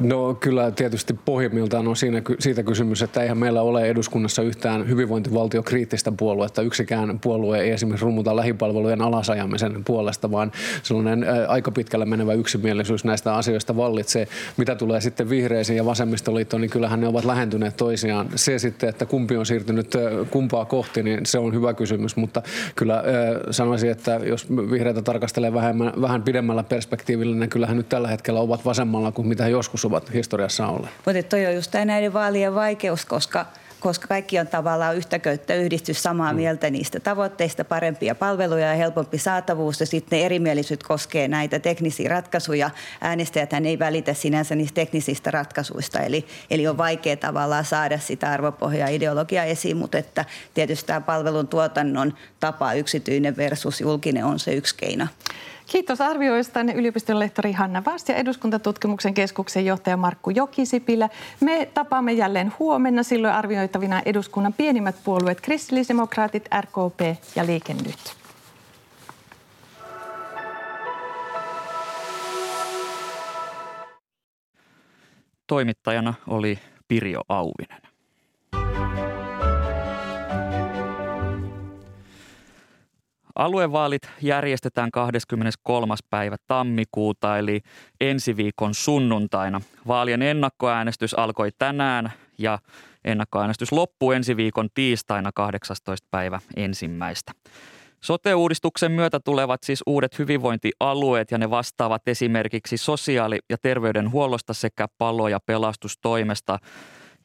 No kyllä tietysti pohjimmiltaan on siinä, siitä kysymys, että eihän meillä ole eduskunnassa yhtään hyvinvointivaltiokriittistä puoluetta. Yksikään puolue ei esimerkiksi rummuta lähipalvelujen alasajamisen puolesta, vaan sellainen aika pitkälle menevä yksimielisyys näistä asioista vallitsee. Mitä tulee sitten vihreisiin ja vasemmistoliittoon, niin kyllähän ne ovat lähentyneet toisiaan. Se sitten, että kumpi on siirtynyt kumpaa kohti, niin se on hyvä kysymys, mutta kyllä sanoisin, että jos vihreitä tarkastelee vähän pidemmällä perspektiivillä, niin kyllähän nyt tällä hetkellä ovat vasemmalla kuin mitä joskus ovat historiassa olleet. Mutta toi on just näiden vaalien vaikeus, koska koska kaikki on tavallaan yhtä köyttä yhdistys samaa mm. mieltä niistä tavoitteista, parempia palveluja ja helpompi saatavuus. Ja sitten ne erimielisyyt koskee näitä teknisiä ratkaisuja. Äänestäjät ei välitä sinänsä niistä teknisistä ratkaisuista, eli, eli on vaikea tavallaan saada sitä arvopohjaa ideologiaa esiin, mutta että tietysti tämä palvelun tuotannon tapa yksityinen versus julkinen on se yksi keino. Kiitos arvioistanne yliopiston lehtori Hanna Vast ja eduskuntatutkimuksen keskuksen johtaja Markku Jokisipilä. Me tapaamme jälleen huomenna silloin arvioitavina eduskunnan pienimmät puolueet kristillisdemokraatit, RKP ja Liike Nyt. Toimittajana oli Pirjo Auvinen. Aluevaalit järjestetään 23. päivä tammikuuta eli ensi viikon sunnuntaina. Vaalien ennakkoäänestys alkoi tänään ja ennakkoäänestys loppuu ensi viikon tiistaina 18. päivä ensimmäistä. Sote-uudistuksen myötä tulevat siis uudet hyvinvointialueet ja ne vastaavat esimerkiksi sosiaali- ja terveydenhuollosta sekä palo- ja pelastustoimesta.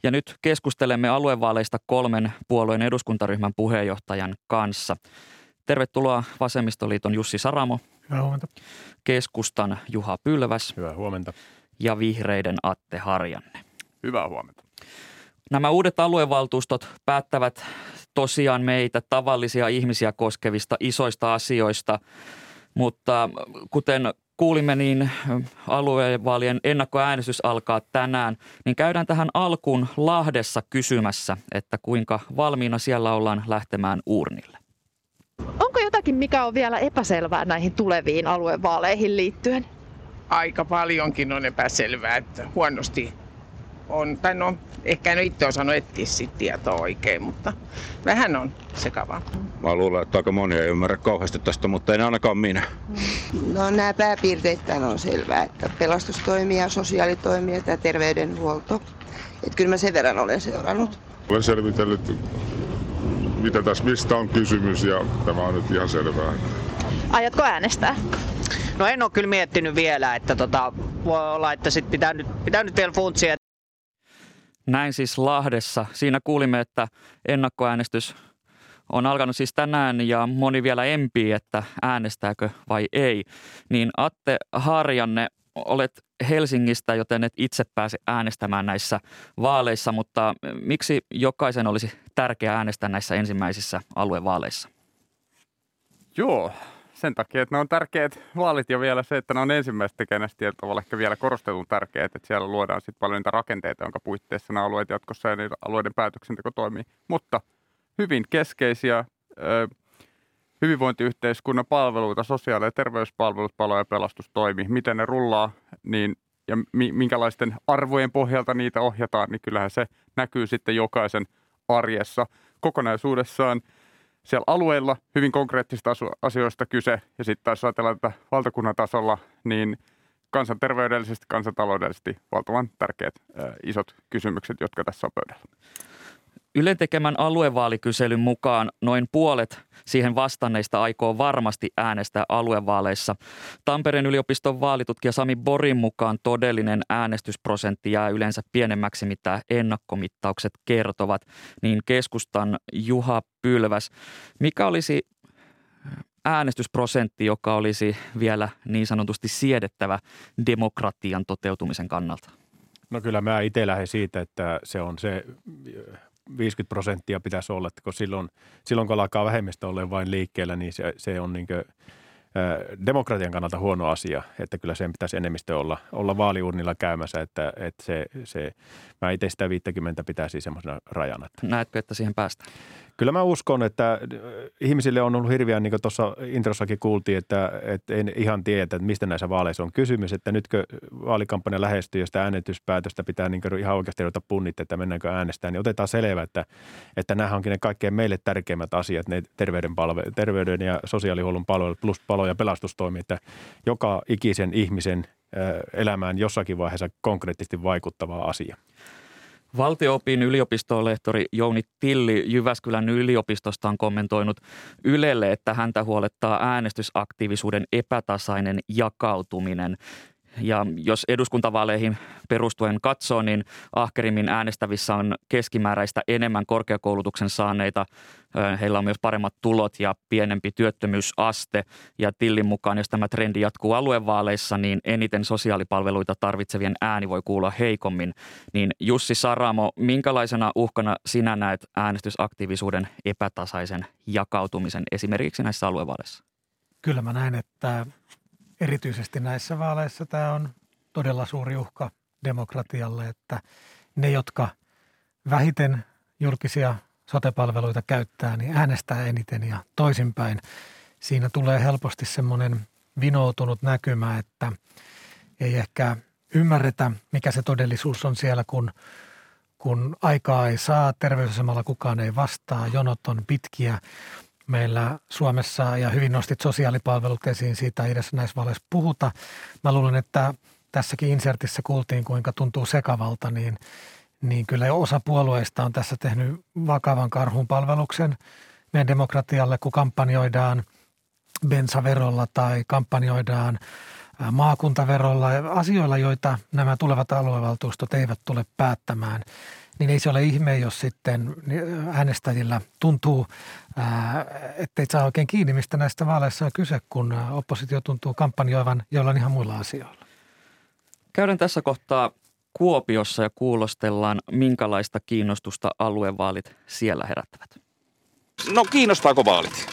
Ja nyt keskustelemme aluevaaleista kolmen puolueen eduskuntaryhmän puheenjohtajan kanssa. Tervetuloa Vasemmistoliiton Jussi Saramo. Hyvää huomenta. Keskustan Juha Pylväs. Hyvää huomenta. Ja Vihreiden Atte Harjanne. Hyvää huomenta. Nämä uudet aluevaltuustot päättävät tosiaan meitä tavallisia ihmisiä koskevista isoista asioista, mutta kuten kuulimme, niin aluevaalien ennakkoäänestys alkaa tänään, niin käydään tähän alkuun Lahdessa kysymässä, että kuinka valmiina siellä ollaan lähtemään urnille. Onko jotakin, mikä on vielä epäselvää näihin tuleviin aluevaaleihin liittyen? Aika paljonkin on epäselvää, että huonosti on, tai no ehkä en itse osannut etsiä sit tietoa oikein, mutta vähän on sekavaa. Mä luulen, että aika moni ei ymmärrä kauheasti tästä, mutta en ainakaan minä. No nämä pääpiirteet on selvää, että pelastustoimia, sosiaalitoimia ja terveydenhuolto. Että kyllä mä sen verran olen seurannut. Olen selvitellyt, mitä tässä mistä on kysymys ja tämä on nyt ihan selvää. Aiotko äänestää? No en ole kyllä miettinyt vielä, että tota, voi olla, että sit pitää, nyt, pitää nyt vielä funtsia, näin siis Lahdessa. Siinä kuulimme, että ennakkoäänestys on alkanut siis tänään ja moni vielä empii, että äänestääkö vai ei. Niin Atte Harjanne, olet Helsingistä, joten et itse pääse äänestämään näissä vaaleissa, mutta miksi jokaisen olisi tärkeää äänestää näissä ensimmäisissä aluevaaleissa? Joo, sen takia, että ne on tärkeät vaalit ja vielä se, että ne on ensimmäiset tekijänä tavalla ehkä vielä korostetun tärkeät, että siellä luodaan sitten paljon niitä rakenteita, jonka puitteissa nämä alueet jatkossa ja niiden alueiden päätöksenteko toimii. Mutta hyvin keskeisiä ö, hyvinvointiyhteiskunnan palveluita, sosiaali- ja terveyspalvelut, palo- ja pelastustoimi, miten ne rullaa niin, ja mi- minkälaisten arvojen pohjalta niitä ohjataan, niin kyllähän se näkyy sitten jokaisen arjessa kokonaisuudessaan – siellä alueilla hyvin konkreettisista asioista kyse, ja sitten taas ajatellaan että valtakunnan tasolla, niin kansanterveydellisesti, kansantaloudellisesti valtavan tärkeät isot kysymykset, jotka tässä on pöydällä. Ylen tekemän aluevaalikyselyn mukaan noin puolet siihen vastanneista aikoo varmasti äänestää aluevaaleissa. Tampereen yliopiston vaalitutkija Sami Borin mukaan todellinen äänestysprosentti jää yleensä pienemmäksi, mitä ennakkomittaukset kertovat. Niin keskustan Juha Pylväs, mikä olisi äänestysprosentti, joka olisi vielä niin sanotusti siedettävä demokratian toteutumisen kannalta? No kyllä mä itse lähden siitä, että se on se 50 prosenttia pitäisi olla, että kun silloin, silloin kun alkaa vähemmistö olla vain liikkeellä, niin se, se on niin kuin, demokratian kannalta huono asia, että kyllä sen pitäisi enemmistö olla, olla vaaliurnilla käymässä, että, että se, se, mä itse sitä 50 pitäisi semmoisena rajana. Näetkö, että siihen päästään? Kyllä mä uskon, että äh, ihmisille on ollut hirveän, niin kuin tuossa introssakin kuultiin, että, että en ihan tiedä, että mistä näissä vaaleissa on kysymys. Että nytkö vaalikampanja lähestyy ja sitä äänestyspäätöstä pitää niin ihan oikeasti ruveta punnit, että mennäänkö äänestämään, niin otetaan selvä, että, että nämä onkin ne kaikkein meille tärkeimmät asiat, ne terveyden, palve, terveyden ja sosiaalihuollon palvelut plus palo- ja pelastustoimi, että joka ikisen ihmisen äh, elämään jossakin vaiheessa konkreettisesti vaikuttava asia. Valtioopin yliopistolehtori Jouni Tilli Jyväskylän yliopistosta on kommentoinut Ylelle, että häntä huolettaa äänestysaktiivisuuden epätasainen jakautuminen. Ja jos eduskuntavaaleihin perustuen katsoo, niin ahkerimmin äänestävissä on keskimääräistä enemmän korkeakoulutuksen saaneita. Heillä on myös paremmat tulot ja pienempi työttömyysaste. Ja Tillin mukaan, jos tämä trendi jatkuu aluevaaleissa, niin eniten sosiaalipalveluita tarvitsevien ääni voi kuulla heikommin. Niin Jussi Saramo, minkälaisena uhkana sinä näet äänestysaktiivisuuden epätasaisen jakautumisen esimerkiksi näissä aluevaaleissa? Kyllä mä näen, että erityisesti näissä vaaleissa tämä on todella suuri uhka demokratialle, että ne, jotka vähiten julkisia sotepalveluita käyttää, niin äänestää eniten ja toisinpäin. Siinä tulee helposti semmoinen vinoutunut näkymä, että ei ehkä ymmärretä, mikä se todellisuus on siellä, kun, kun aikaa ei saa, terveysasemalla kukaan ei vastaa, jonot on pitkiä, meillä Suomessa ja hyvin nostit sosiaalipalvelut esiin, siitä ei edes näissä vaaleissa puhuta. Mä luulen, että tässäkin insertissä kuultiin, kuinka tuntuu sekavalta, niin, niin kyllä osa puolueista on tässä tehnyt vakavan karhun palveluksen meidän demokratialle, kun kampanjoidaan bensaverolla tai kampanjoidaan maakuntaverolla, asioilla, joita nämä tulevat aluevaltuustot eivät tule päättämään – niin ei se ole ihme, jos sitten äänestäjillä tuntuu, ettei saa oikein kiinni, mistä näistä vaaleissa on kyse, kun oppositio tuntuu kampanjoivan joillain ihan muilla asioilla. Käydään tässä kohtaa Kuopiossa ja kuulostellaan, minkälaista kiinnostusta aluevaalit siellä herättävät. No kiinnostaako vaalit?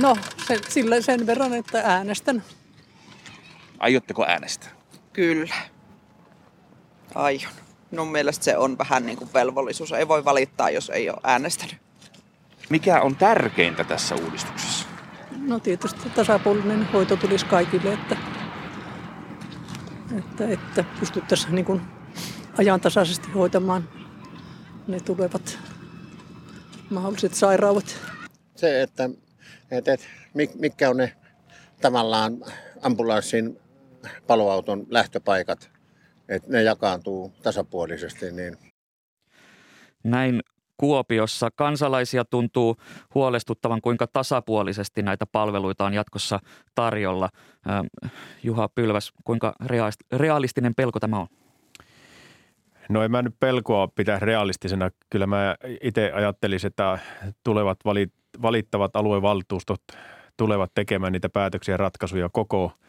No se, sillä sen verran, että äänestän. Aiotteko äänestää? Kyllä. Aion minun mielestä se on vähän niin kuin velvollisuus. Ei voi valittaa, jos ei ole äänestänyt. Mikä on tärkeintä tässä uudistuksessa? No tietysti tasapuolinen hoito tulisi kaikille, että, että, että pystyttäisiin niin kuin ajantasaisesti hoitamaan ne tulevat mahdolliset sairaudet. Se, että, että, että mitkä on ne tavallaan ambulanssin paloauton lähtöpaikat että ne jakaantuu tasapuolisesti. Niin. Näin Kuopiossa kansalaisia tuntuu huolestuttavan, kuinka tasapuolisesti näitä palveluita on jatkossa tarjolla. Juha Pylväs, kuinka realistinen pelko tämä on? No en mä nyt pelkoa pitää realistisena. Kyllä mä itse ajattelisin, että tulevat valittavat aluevaltuustot tulevat tekemään niitä päätöksiä ja ratkaisuja koko –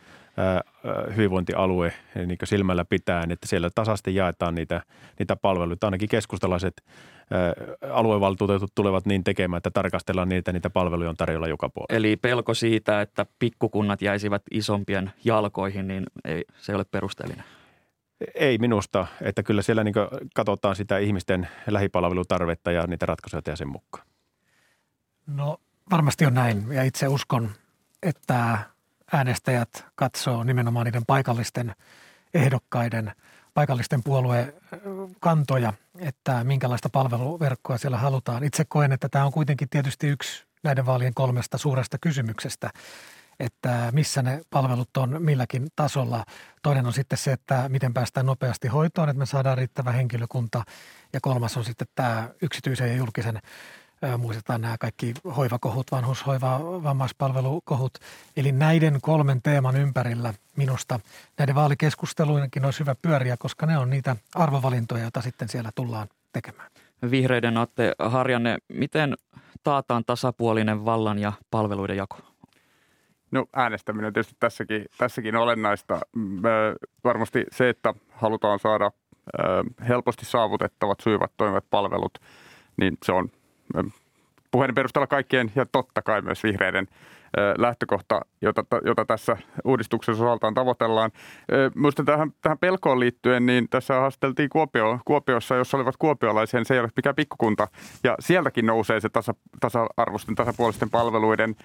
hyvinvointialue niin silmällä pitäen, että siellä tasaisesti jaetaan niitä, niitä palveluita. Ainakin keskustalaiset aluevaltuutetut tulevat niin tekemään, että tarkastellaan niitä, niitä palveluja on tarjolla joka puolella. Eli pelko siitä, että pikkukunnat jäisivät isompien jalkoihin, niin ei, se ei ole perusteellinen. Ei minusta, että kyllä siellä niin katsotaan sitä ihmisten lähipalvelutarvetta ja niitä ratkaisuja tehdään sen mukaan. No varmasti on näin ja itse uskon, että äänestäjät katsoo nimenomaan niiden paikallisten ehdokkaiden, paikallisten puoluekantoja, että minkälaista palveluverkkoa siellä halutaan. Itse koen, että tämä on kuitenkin tietysti yksi näiden vaalien kolmesta suuresta kysymyksestä, että missä ne palvelut on milläkin tasolla. Toinen on sitten se, että miten päästään nopeasti hoitoon, että me saadaan riittävä henkilökunta. Ja kolmas on sitten tämä yksityisen ja julkisen Muistetaan nämä kaikki hoivakohut, vanhushoiva, vammaispalvelukohut. Eli näiden kolmen teeman ympärillä minusta näiden vaalikeskusteluinkin olisi hyvä pyöriä, koska ne on niitä arvovalintoja, joita sitten siellä tullaan tekemään. Vihreiden Atte Harjanne, miten taataan tasapuolinen vallan ja palveluiden jako? No äänestäminen on tietysti tässäkin, tässäkin olennaista. Varmasti se, että halutaan saada helposti saavutettavat, sujuvat, toimivat palvelut, niin se on puheen perusteella kaikkien ja totta kai myös vihreiden lähtökohta, jota, jota tässä uudistuksessa osaltaan tavoitellaan. Minusta tähän, tähän pelkoon liittyen, niin tässä haasteltiin Kuopio, Kuopiossa, jossa olivat kuopiolaisia, niin se ei ole mikään pikkukunta. Ja sieltäkin nousee se tasa, tasa-arvoisten, tasapuolisten palveluiden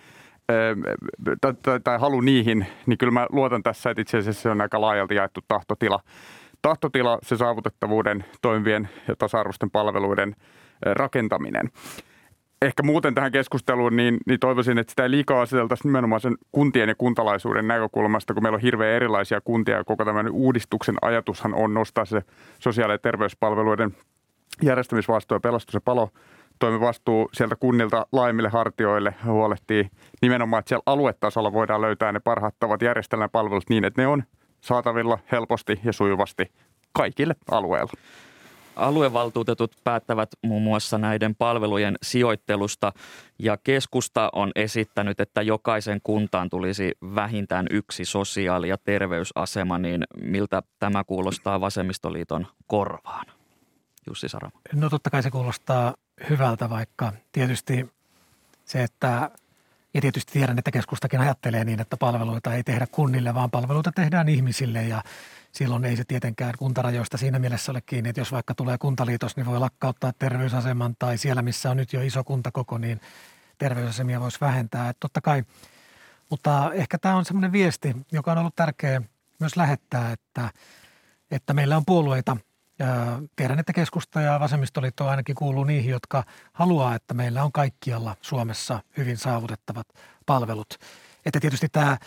tai, tai, tai halu niihin, niin kyllä mä luotan tässä, että itse asiassa se on aika laajalti jaettu tahtotila. Tahtotila, se saavutettavuuden, toimivien ja tasa-arvoisten palveluiden – rakentaminen. Ehkä muuten tähän keskusteluun, niin, niin toivoisin, että sitä ei liikaa aseteltaisi nimenomaan sen kuntien ja kuntalaisuuden näkökulmasta, kun meillä on hirveän erilaisia kuntia ja koko tämän uudistuksen ajatushan on nostaa se sosiaali- ja terveyspalveluiden järjestämisvastuu ja pelastus- ja palo vastuu sieltä kunnilta laajemmille hartioille huolehtii nimenomaan, että siellä aluetasolla voidaan löytää ne parhaat tavat järjestellä palvelut niin, että ne on saatavilla helposti ja sujuvasti kaikille alueilla. Aluevaltuutetut päättävät muun muassa näiden palvelujen sijoittelusta ja keskusta on esittänyt, että jokaisen kuntaan tulisi vähintään yksi sosiaali- ja terveysasema, niin miltä tämä kuulostaa vasemmistoliiton korvaan? Jussi Saramo. No totta kai se kuulostaa hyvältä, vaikka tietysti se, että ja tietysti tiedän, että keskustakin ajattelee niin, että palveluita ei tehdä kunnille, vaan palveluita tehdään ihmisille ja silloin ei se tietenkään kuntarajoista siinä mielessä ole kiinni, että jos vaikka tulee kuntaliitos, niin voi lakkauttaa terveysaseman tai siellä, missä on nyt jo iso kuntakoko, niin terveysasemia voisi vähentää. Että totta kai, mutta ehkä tämä on semmoinen viesti, joka on ollut tärkeä myös lähettää, että, että meillä on puolueita, Tiedän, että keskusta ja vasemmistoliitto ainakin kuuluu niihin, jotka haluaa, että meillä on kaikkialla Suomessa hyvin saavutettavat palvelut. Että tietysti tämä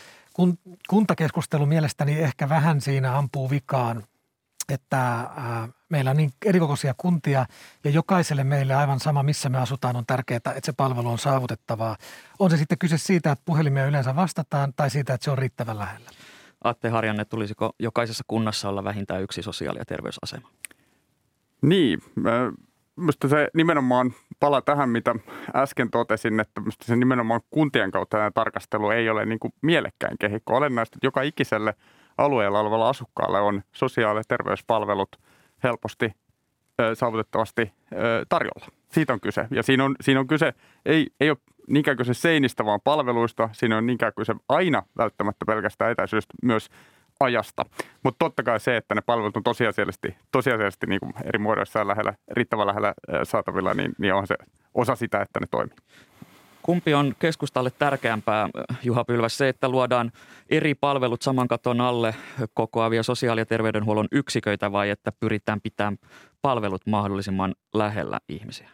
kuntakeskustelu mielestäni ehkä vähän siinä ampuu vikaan, että meillä on niin erikokoisia kuntia ja jokaiselle meille aivan sama, missä me asutaan, on tärkeää, että se palvelu on saavutettavaa. On se sitten kyse siitä, että puhelimia yleensä vastataan tai siitä, että se on riittävän lähellä. Atte Harjanne, tulisiko jokaisessa kunnassa olla vähintään yksi sosiaali- ja terveysasema? Niin, Minusta se nimenomaan pala tähän, mitä äsken totesin, että se nimenomaan kuntien kautta tämä tarkastelu ei ole niin kuin mielekkäin kehikko. Olennaista, että joka ikiselle alueella olevalla asukkaalle on sosiaali- ja terveyspalvelut helposti saavutettavasti tarjolla. Siitä on kyse. Ja siinä on, siinä on kyse, ei, ei ole niinkään kyse seinistä, vaan palveluista. Siinä on niinkään kyse aina välttämättä pelkästään etäisyydestä, myös ajasta. Mutta totta kai se, että ne palvelut on tosiasiallisesti, tosiasiallisesti niin eri muodoissa lähellä, riittävän lähellä saatavilla, niin, niin on se osa sitä, että ne toimii. Kumpi on keskustalle tärkeämpää, Juha Pylväs, se, että luodaan eri palvelut saman katon alle kokoavia sosiaali- ja terveydenhuollon yksiköitä vai että pyritään pitämään palvelut mahdollisimman lähellä ihmisiä?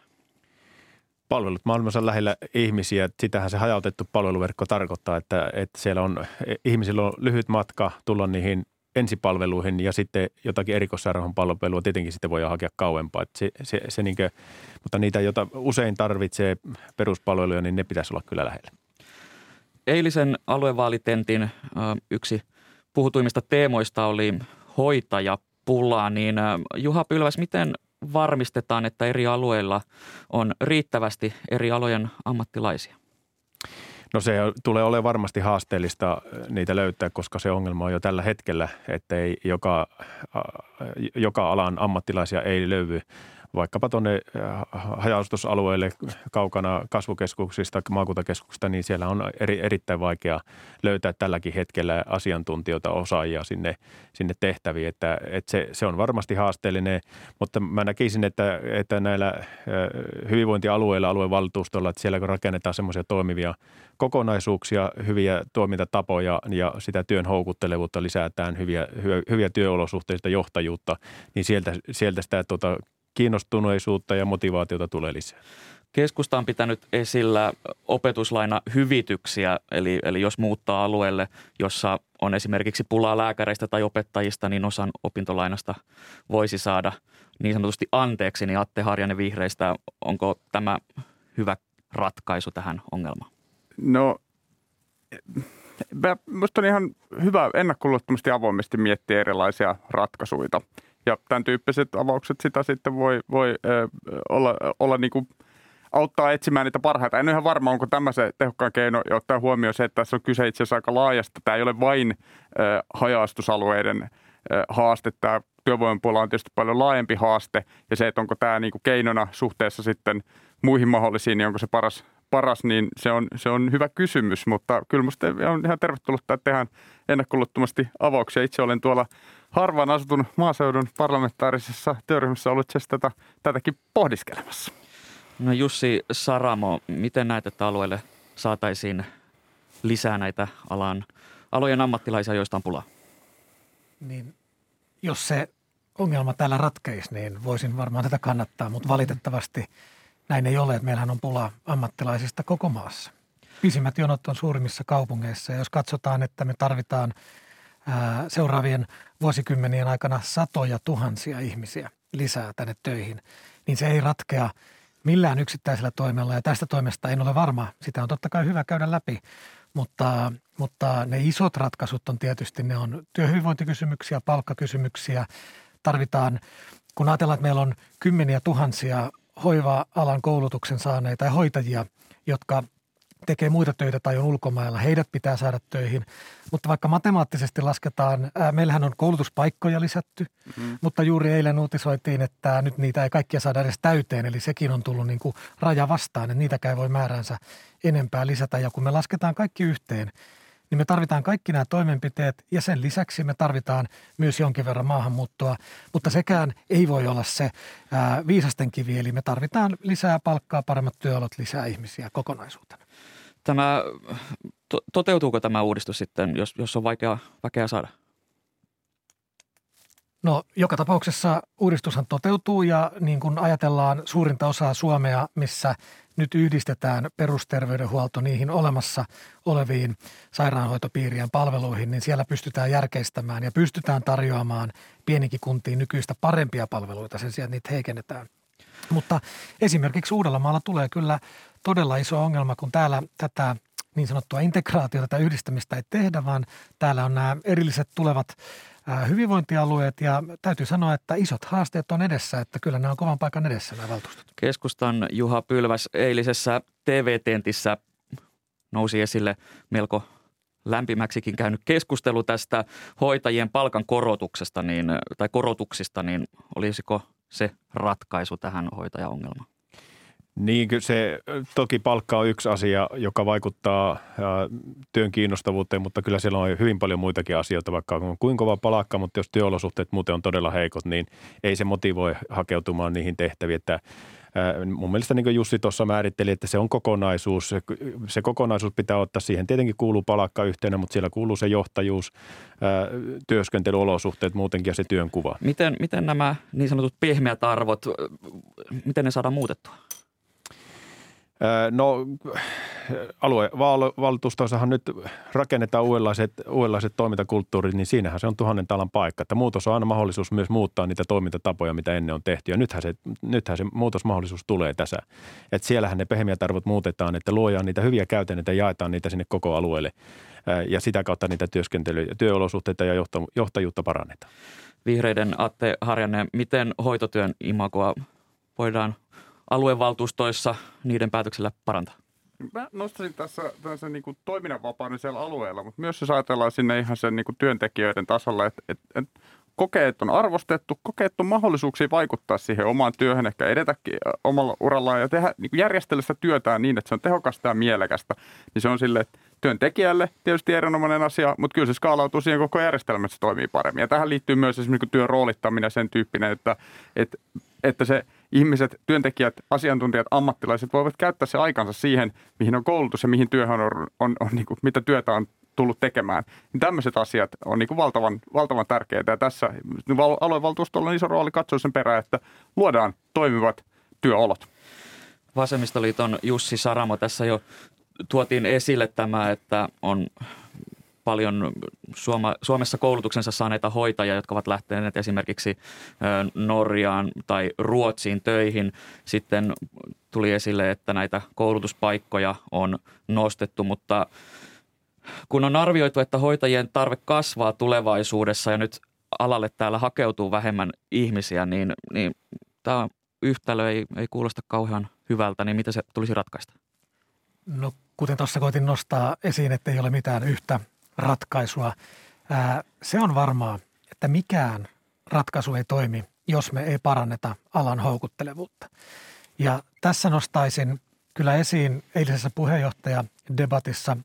Palvelut maailmassa lähellä ihmisiä. Sitähän se hajautettu palveluverkko tarkoittaa, että, että siellä on, ihmisillä on lyhyt matka tulla niihin ensipalveluihin ja sitten jotakin erikoissairaanhoidon palvelua tietenkin sitten voi hakea kauempaa. Että se, se, se niin kuin, mutta niitä, joita usein tarvitsee peruspalveluja, niin ne pitäisi olla kyllä lähellä. Eilisen aluevaalitentin yksi puhutuimmista teemoista oli hoitajapula, niin Juha Pylväs, miten varmistetaan, että eri alueilla on riittävästi eri alojen ammattilaisia? No se tulee olemaan varmasti haasteellista äh, niitä löytää, koska se ongelma on jo tällä hetkellä, että ei joka, äh, joka alan ammattilaisia ei löydy vaikkapa tuonne äh, hajaustusalueille kaukana kasvukeskuksista, maakuntakeskuksista, niin siellä on eri, erittäin vaikea löytää tälläkin hetkellä asiantuntijoita, osaajia sinne, sinne tehtäviin. Että, että se, se on varmasti haasteellinen, mutta mä näkisin, että, että näillä äh, hyvinvointialueilla, aluevaltuustolla, että siellä kun rakennetaan semmoisia toimivia kokonaisuuksia, hyviä toimintatapoja ja sitä työn houkuttelevuutta lisätään, hyviä, hyviä työolosuhteita, johtajuutta, niin sieltä, sieltä sitä tuota, kiinnostuneisuutta ja motivaatiota tulee lisää. Keskusta on pitänyt esillä opetuslaina hyvityksiä, eli, eli jos muuttaa alueelle, jossa on esimerkiksi pulaa lääkäreistä tai opettajista, niin osan opintolainasta voisi saada niin sanotusti anteeksi, niin Atte Harjanne vihreistä, onko tämä hyvä ratkaisu tähän ongelmaan? No, minusta on ihan hyvä ennakkoluottomasti avoimesti miettiä erilaisia ratkaisuja. Ja tämän tyyppiset avaukset sitä sitten voi, voi ö, olla, olla niin kuin auttaa etsimään niitä parhaita. En ole ihan varma, onko tämä se tehokkaan keino ja ottaa huomioon se, että tässä on kyse itse asiassa aika laajasta. Tämä ei ole vain ö, hajaustusalueiden ö, haaste. Tämä työvoimapuolella on tietysti paljon laajempi haaste ja se, että onko tämä niin kuin keinona suhteessa sitten muihin mahdollisiin, niin onko se paras, paras, niin se on, se on hyvä kysymys, mutta kyllä minusta on ihan tervetullut, että tehdään ennakkoluttomasti avauksia. Itse olen tuolla harvaan asutun maaseudun parlamentaarisessa työryhmässä ollut tätä, tätäkin pohdiskelemassa. No Jussi Saramo, miten näet, että alueelle saataisiin lisää näitä alan, alojen ammattilaisia, joista on pulaa? Niin, jos se ongelma täällä ratkeisi, niin voisin varmaan tätä kannattaa, mutta valitettavasti näin ei ole. Meillähän on pula ammattilaisista koko maassa. Pisimmät jonot on suurimmissa kaupungeissa ja jos katsotaan, että me tarvitaan – seuraavien vuosikymmenien aikana satoja tuhansia ihmisiä lisää tänne töihin, niin se ei ratkea millään yksittäisellä toimella. Ja tästä toimesta en ole varma. Sitä on totta kai hyvä käydä läpi. Mutta, mutta ne isot ratkaisut on tietysti, ne on työhyvinvointikysymyksiä, palkkakysymyksiä. Tarvitaan, kun ajatellaan, että meillä on kymmeniä tuhansia hoiva-alan koulutuksen saaneita ja hoitajia, jotka tekee muita töitä tai on ulkomailla, heidät pitää saada töihin. Mutta vaikka matemaattisesti lasketaan, ää, meillähän on koulutuspaikkoja lisätty, mm-hmm. mutta juuri eilen uutisoitiin, että nyt niitä ei kaikkia saada edes täyteen, eli sekin on tullut niin kuin raja vastaan, että niitäkään voi määränsä enempää lisätä. Ja kun me lasketaan kaikki yhteen, niin me tarvitaan kaikki nämä toimenpiteet ja sen lisäksi me tarvitaan myös jonkin verran maahanmuuttoa, mutta sekään ei voi olla se ää, viisasten kivi, eli me tarvitaan lisää palkkaa, paremmat työolot, lisää ihmisiä kokonaisuutena. Tämä, to, toteutuuko tämä uudistus sitten, jos, jos on vaikea, vaikea saada? No joka tapauksessa uudistushan toteutuu ja niin kuin ajatellaan suurinta osaa Suomea, missä nyt yhdistetään perusterveydenhuolto niihin olemassa oleviin sairaanhoitopiirien palveluihin, niin siellä pystytään järkeistämään ja pystytään tarjoamaan pienikin kuntiin nykyistä parempia palveluita sen sijaan, että niitä heikennetään. Mutta esimerkiksi Uudellamaalla tulee kyllä todella iso ongelma, kun täällä tätä niin sanottua integraatiota tai yhdistämistä ei tehdä, vaan täällä on nämä erilliset tulevat hyvinvointialueet ja täytyy sanoa, että isot haasteet on edessä, että kyllä nämä on kovan paikan edessä nämä valtuustot. Keskustan Juha Pylväs eilisessä TV-tentissä nousi esille melko lämpimäksikin käynyt keskustelu tästä hoitajien palkan korotuksesta niin, tai korotuksista, niin olisiko se ratkaisu tähän hoitajaongelmaan? Niin, kyllä se toki palkka on yksi asia, joka vaikuttaa työn kiinnostavuuteen, mutta kyllä siellä on hyvin paljon muitakin asioita, vaikka on kuinka kova palkka, mutta jos työolosuhteet muuten on todella heikot, niin ei se motivoi hakeutumaan niihin tehtäviin, että Mun mielestä niin kuin Jussi tuossa määritteli, että se on kokonaisuus. Se, se kokonaisuus pitää ottaa siihen. Tietenkin kuuluu palakka yhtenä, mutta siellä kuuluu se johtajuus, työskentelyolosuhteet muutenkin ja se työnkuva. Miten, miten nämä niin sanotut pehmeät arvot, miten ne saadaan muutettua? No aluevaltuustoissahan nyt rakennetaan uudenlaiset, uudenlaiset toimintakulttuurit, niin siinähän se on tuhannen talan paikka. Että muutos on aina mahdollisuus myös muuttaa niitä toimintatapoja, mitä ennen on tehty. Ja nythän se, nythän se muutosmahdollisuus tulee tässä. Että siellähän ne pehmeät arvot muutetaan, että luojaan niitä hyviä käytännöitä ja jaetaan niitä sinne koko alueelle. Ja sitä kautta niitä työskentely- työolosuhteita ja johtajuutta parannetaan. Vihreiden Atte Harjanne, miten hoitotyön imagoa voidaan – aluevaltuustoissa niiden päätöksellä parantaa? Mä nostaisin tässä, tässä niin toiminnanvapauden siellä alueella, mutta myös jos ajatellaan sinne ihan sen niin työntekijöiden tasolla, että, että, että kokeet on arvostettu, kokeet on mahdollisuuksia vaikuttaa siihen omaan työhön, ehkä edetäkin omalla urallaan ja tehdä, niin järjestellä sitä työtään niin, että se on tehokasta ja mielekästä, niin se on sille, työntekijälle tietysti erinomainen asia, mutta kyllä se skaalautuu siihen koko järjestelmään, että se toimii paremmin. Ja tähän liittyy myös esimerkiksi työn roolittaminen sen tyyppinen, että, että, että se ihmiset, työntekijät, asiantuntijat, ammattilaiset voivat käyttää se aikansa siihen, mihin on koulutus ja mihin työhön on, on, on, niin kuin, mitä työtä on tullut tekemään. Niin tämmöiset asiat on niin kuin valtavan, valtavan tärkeitä. Ja tässä aluevaltuustolla on iso rooli katsoa sen perään, että luodaan toimivat työolot. Vasemmistoliiton Jussi Saramo tässä jo tuotiin esille tämä, että on paljon Suoma, Suomessa koulutuksensa saaneita hoitajia, jotka ovat lähteneet esimerkiksi Norjaan tai Ruotsiin töihin. Sitten tuli esille, että näitä koulutuspaikkoja on nostettu, mutta kun on arvioitu, että hoitajien tarve kasvaa tulevaisuudessa ja nyt alalle täällä hakeutuu vähemmän ihmisiä, niin, niin tämä yhtälö ei, ei kuulosta kauhean hyvältä, niin mitä se tulisi ratkaista? No kuten tuossa koitin nostaa esiin, että ei ole mitään yhtä ratkaisua. Ää, se on varmaa, että mikään ratkaisu ei toimi, jos me ei paranneta alan houkuttelevuutta. Ja tässä nostaisin kyllä esiin eilisessä puheenjohtajadebatissa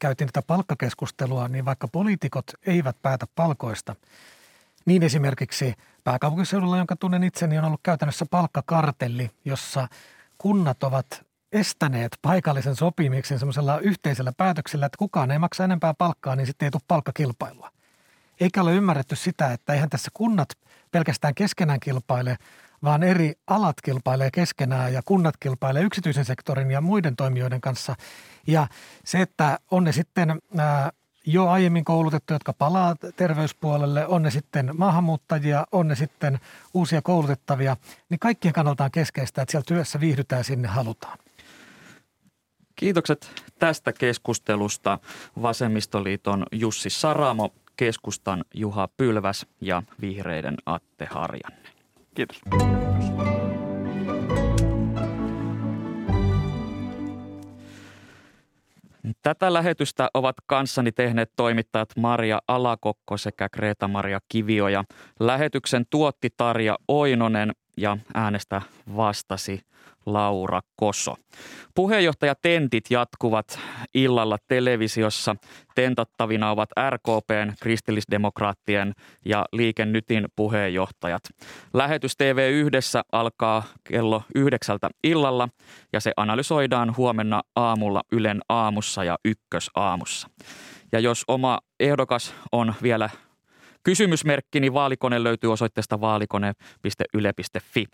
käytiin tätä palkkakeskustelua, niin vaikka poliitikot eivät päätä palkoista, niin esimerkiksi pääkaupunkiseudulla, jonka tunnen itseni, on ollut käytännössä palkkakartelli, jossa kunnat ovat estäneet paikallisen sopimiksen semmoisella yhteisellä päätöksellä, että kukaan ei maksa enempää palkkaa, niin sitten ei tule palkkakilpailua. Eikä ole ymmärretty sitä, että eihän tässä kunnat pelkästään keskenään kilpaile, vaan eri alat kilpailee keskenään ja kunnat kilpailee yksityisen sektorin ja muiden toimijoiden kanssa. Ja se, että on ne sitten jo aiemmin koulutettu, jotka palaa terveyspuolelle, on ne sitten maahanmuuttajia, on ne sitten uusia koulutettavia, niin kaikkien kannalta on keskeistä, että siellä työssä viihdytään sinne halutaan. Kiitokset tästä keskustelusta Vasemmistoliiton Jussi Saramo, keskustan Juha Pylväs ja vihreiden Atte Harjanne. Kiitos. Tätä lähetystä ovat kanssani tehneet toimittajat Maria Alakokko sekä Kreta-Maria Kivioja. Lähetyksen tuotti Tarja Oinonen ja äänestä vastasi Laura Koso. Puheenjohtajatentit jatkuvat illalla televisiossa. Tentattavina ovat RKPn, kristillisdemokraattien ja Liike Nytin puheenjohtajat. Lähetys TV yhdessä alkaa kello yhdeksältä illalla ja se analysoidaan huomenna aamulla Ylen aamussa ja ykkösaamussa. Ja jos oma ehdokas on vielä Kysymysmerkkini vaalikone löytyy osoitteesta vaalikone.yle.fi.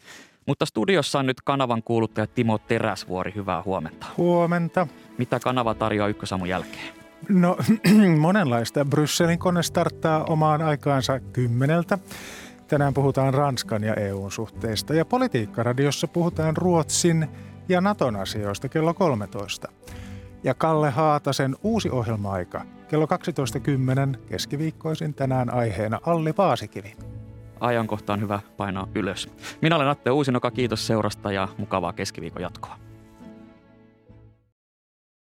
Mutta studiossa on nyt kanavan kuuluttaja Timo Teräsvuori. Hyvää huomenta. Huomenta. Mitä kanava tarjoaa ykkösamun jälkeen? No monenlaista. Brysselin kone starttaa omaan aikaansa kymmeneltä. Tänään puhutaan Ranskan ja EUn suhteista ja politiikkaradiossa puhutaan Ruotsin ja Naton asioista kello 13. Ja Kalle Haatasen uusi ohjelma-aika kello 12.10 keskiviikkoisin tänään aiheena Alli Paasikivi. Ajankohta on hyvä painaa ylös. Minä olen Atte Uusinoka, kiitos seurasta ja mukavaa keskiviikon jatkoa.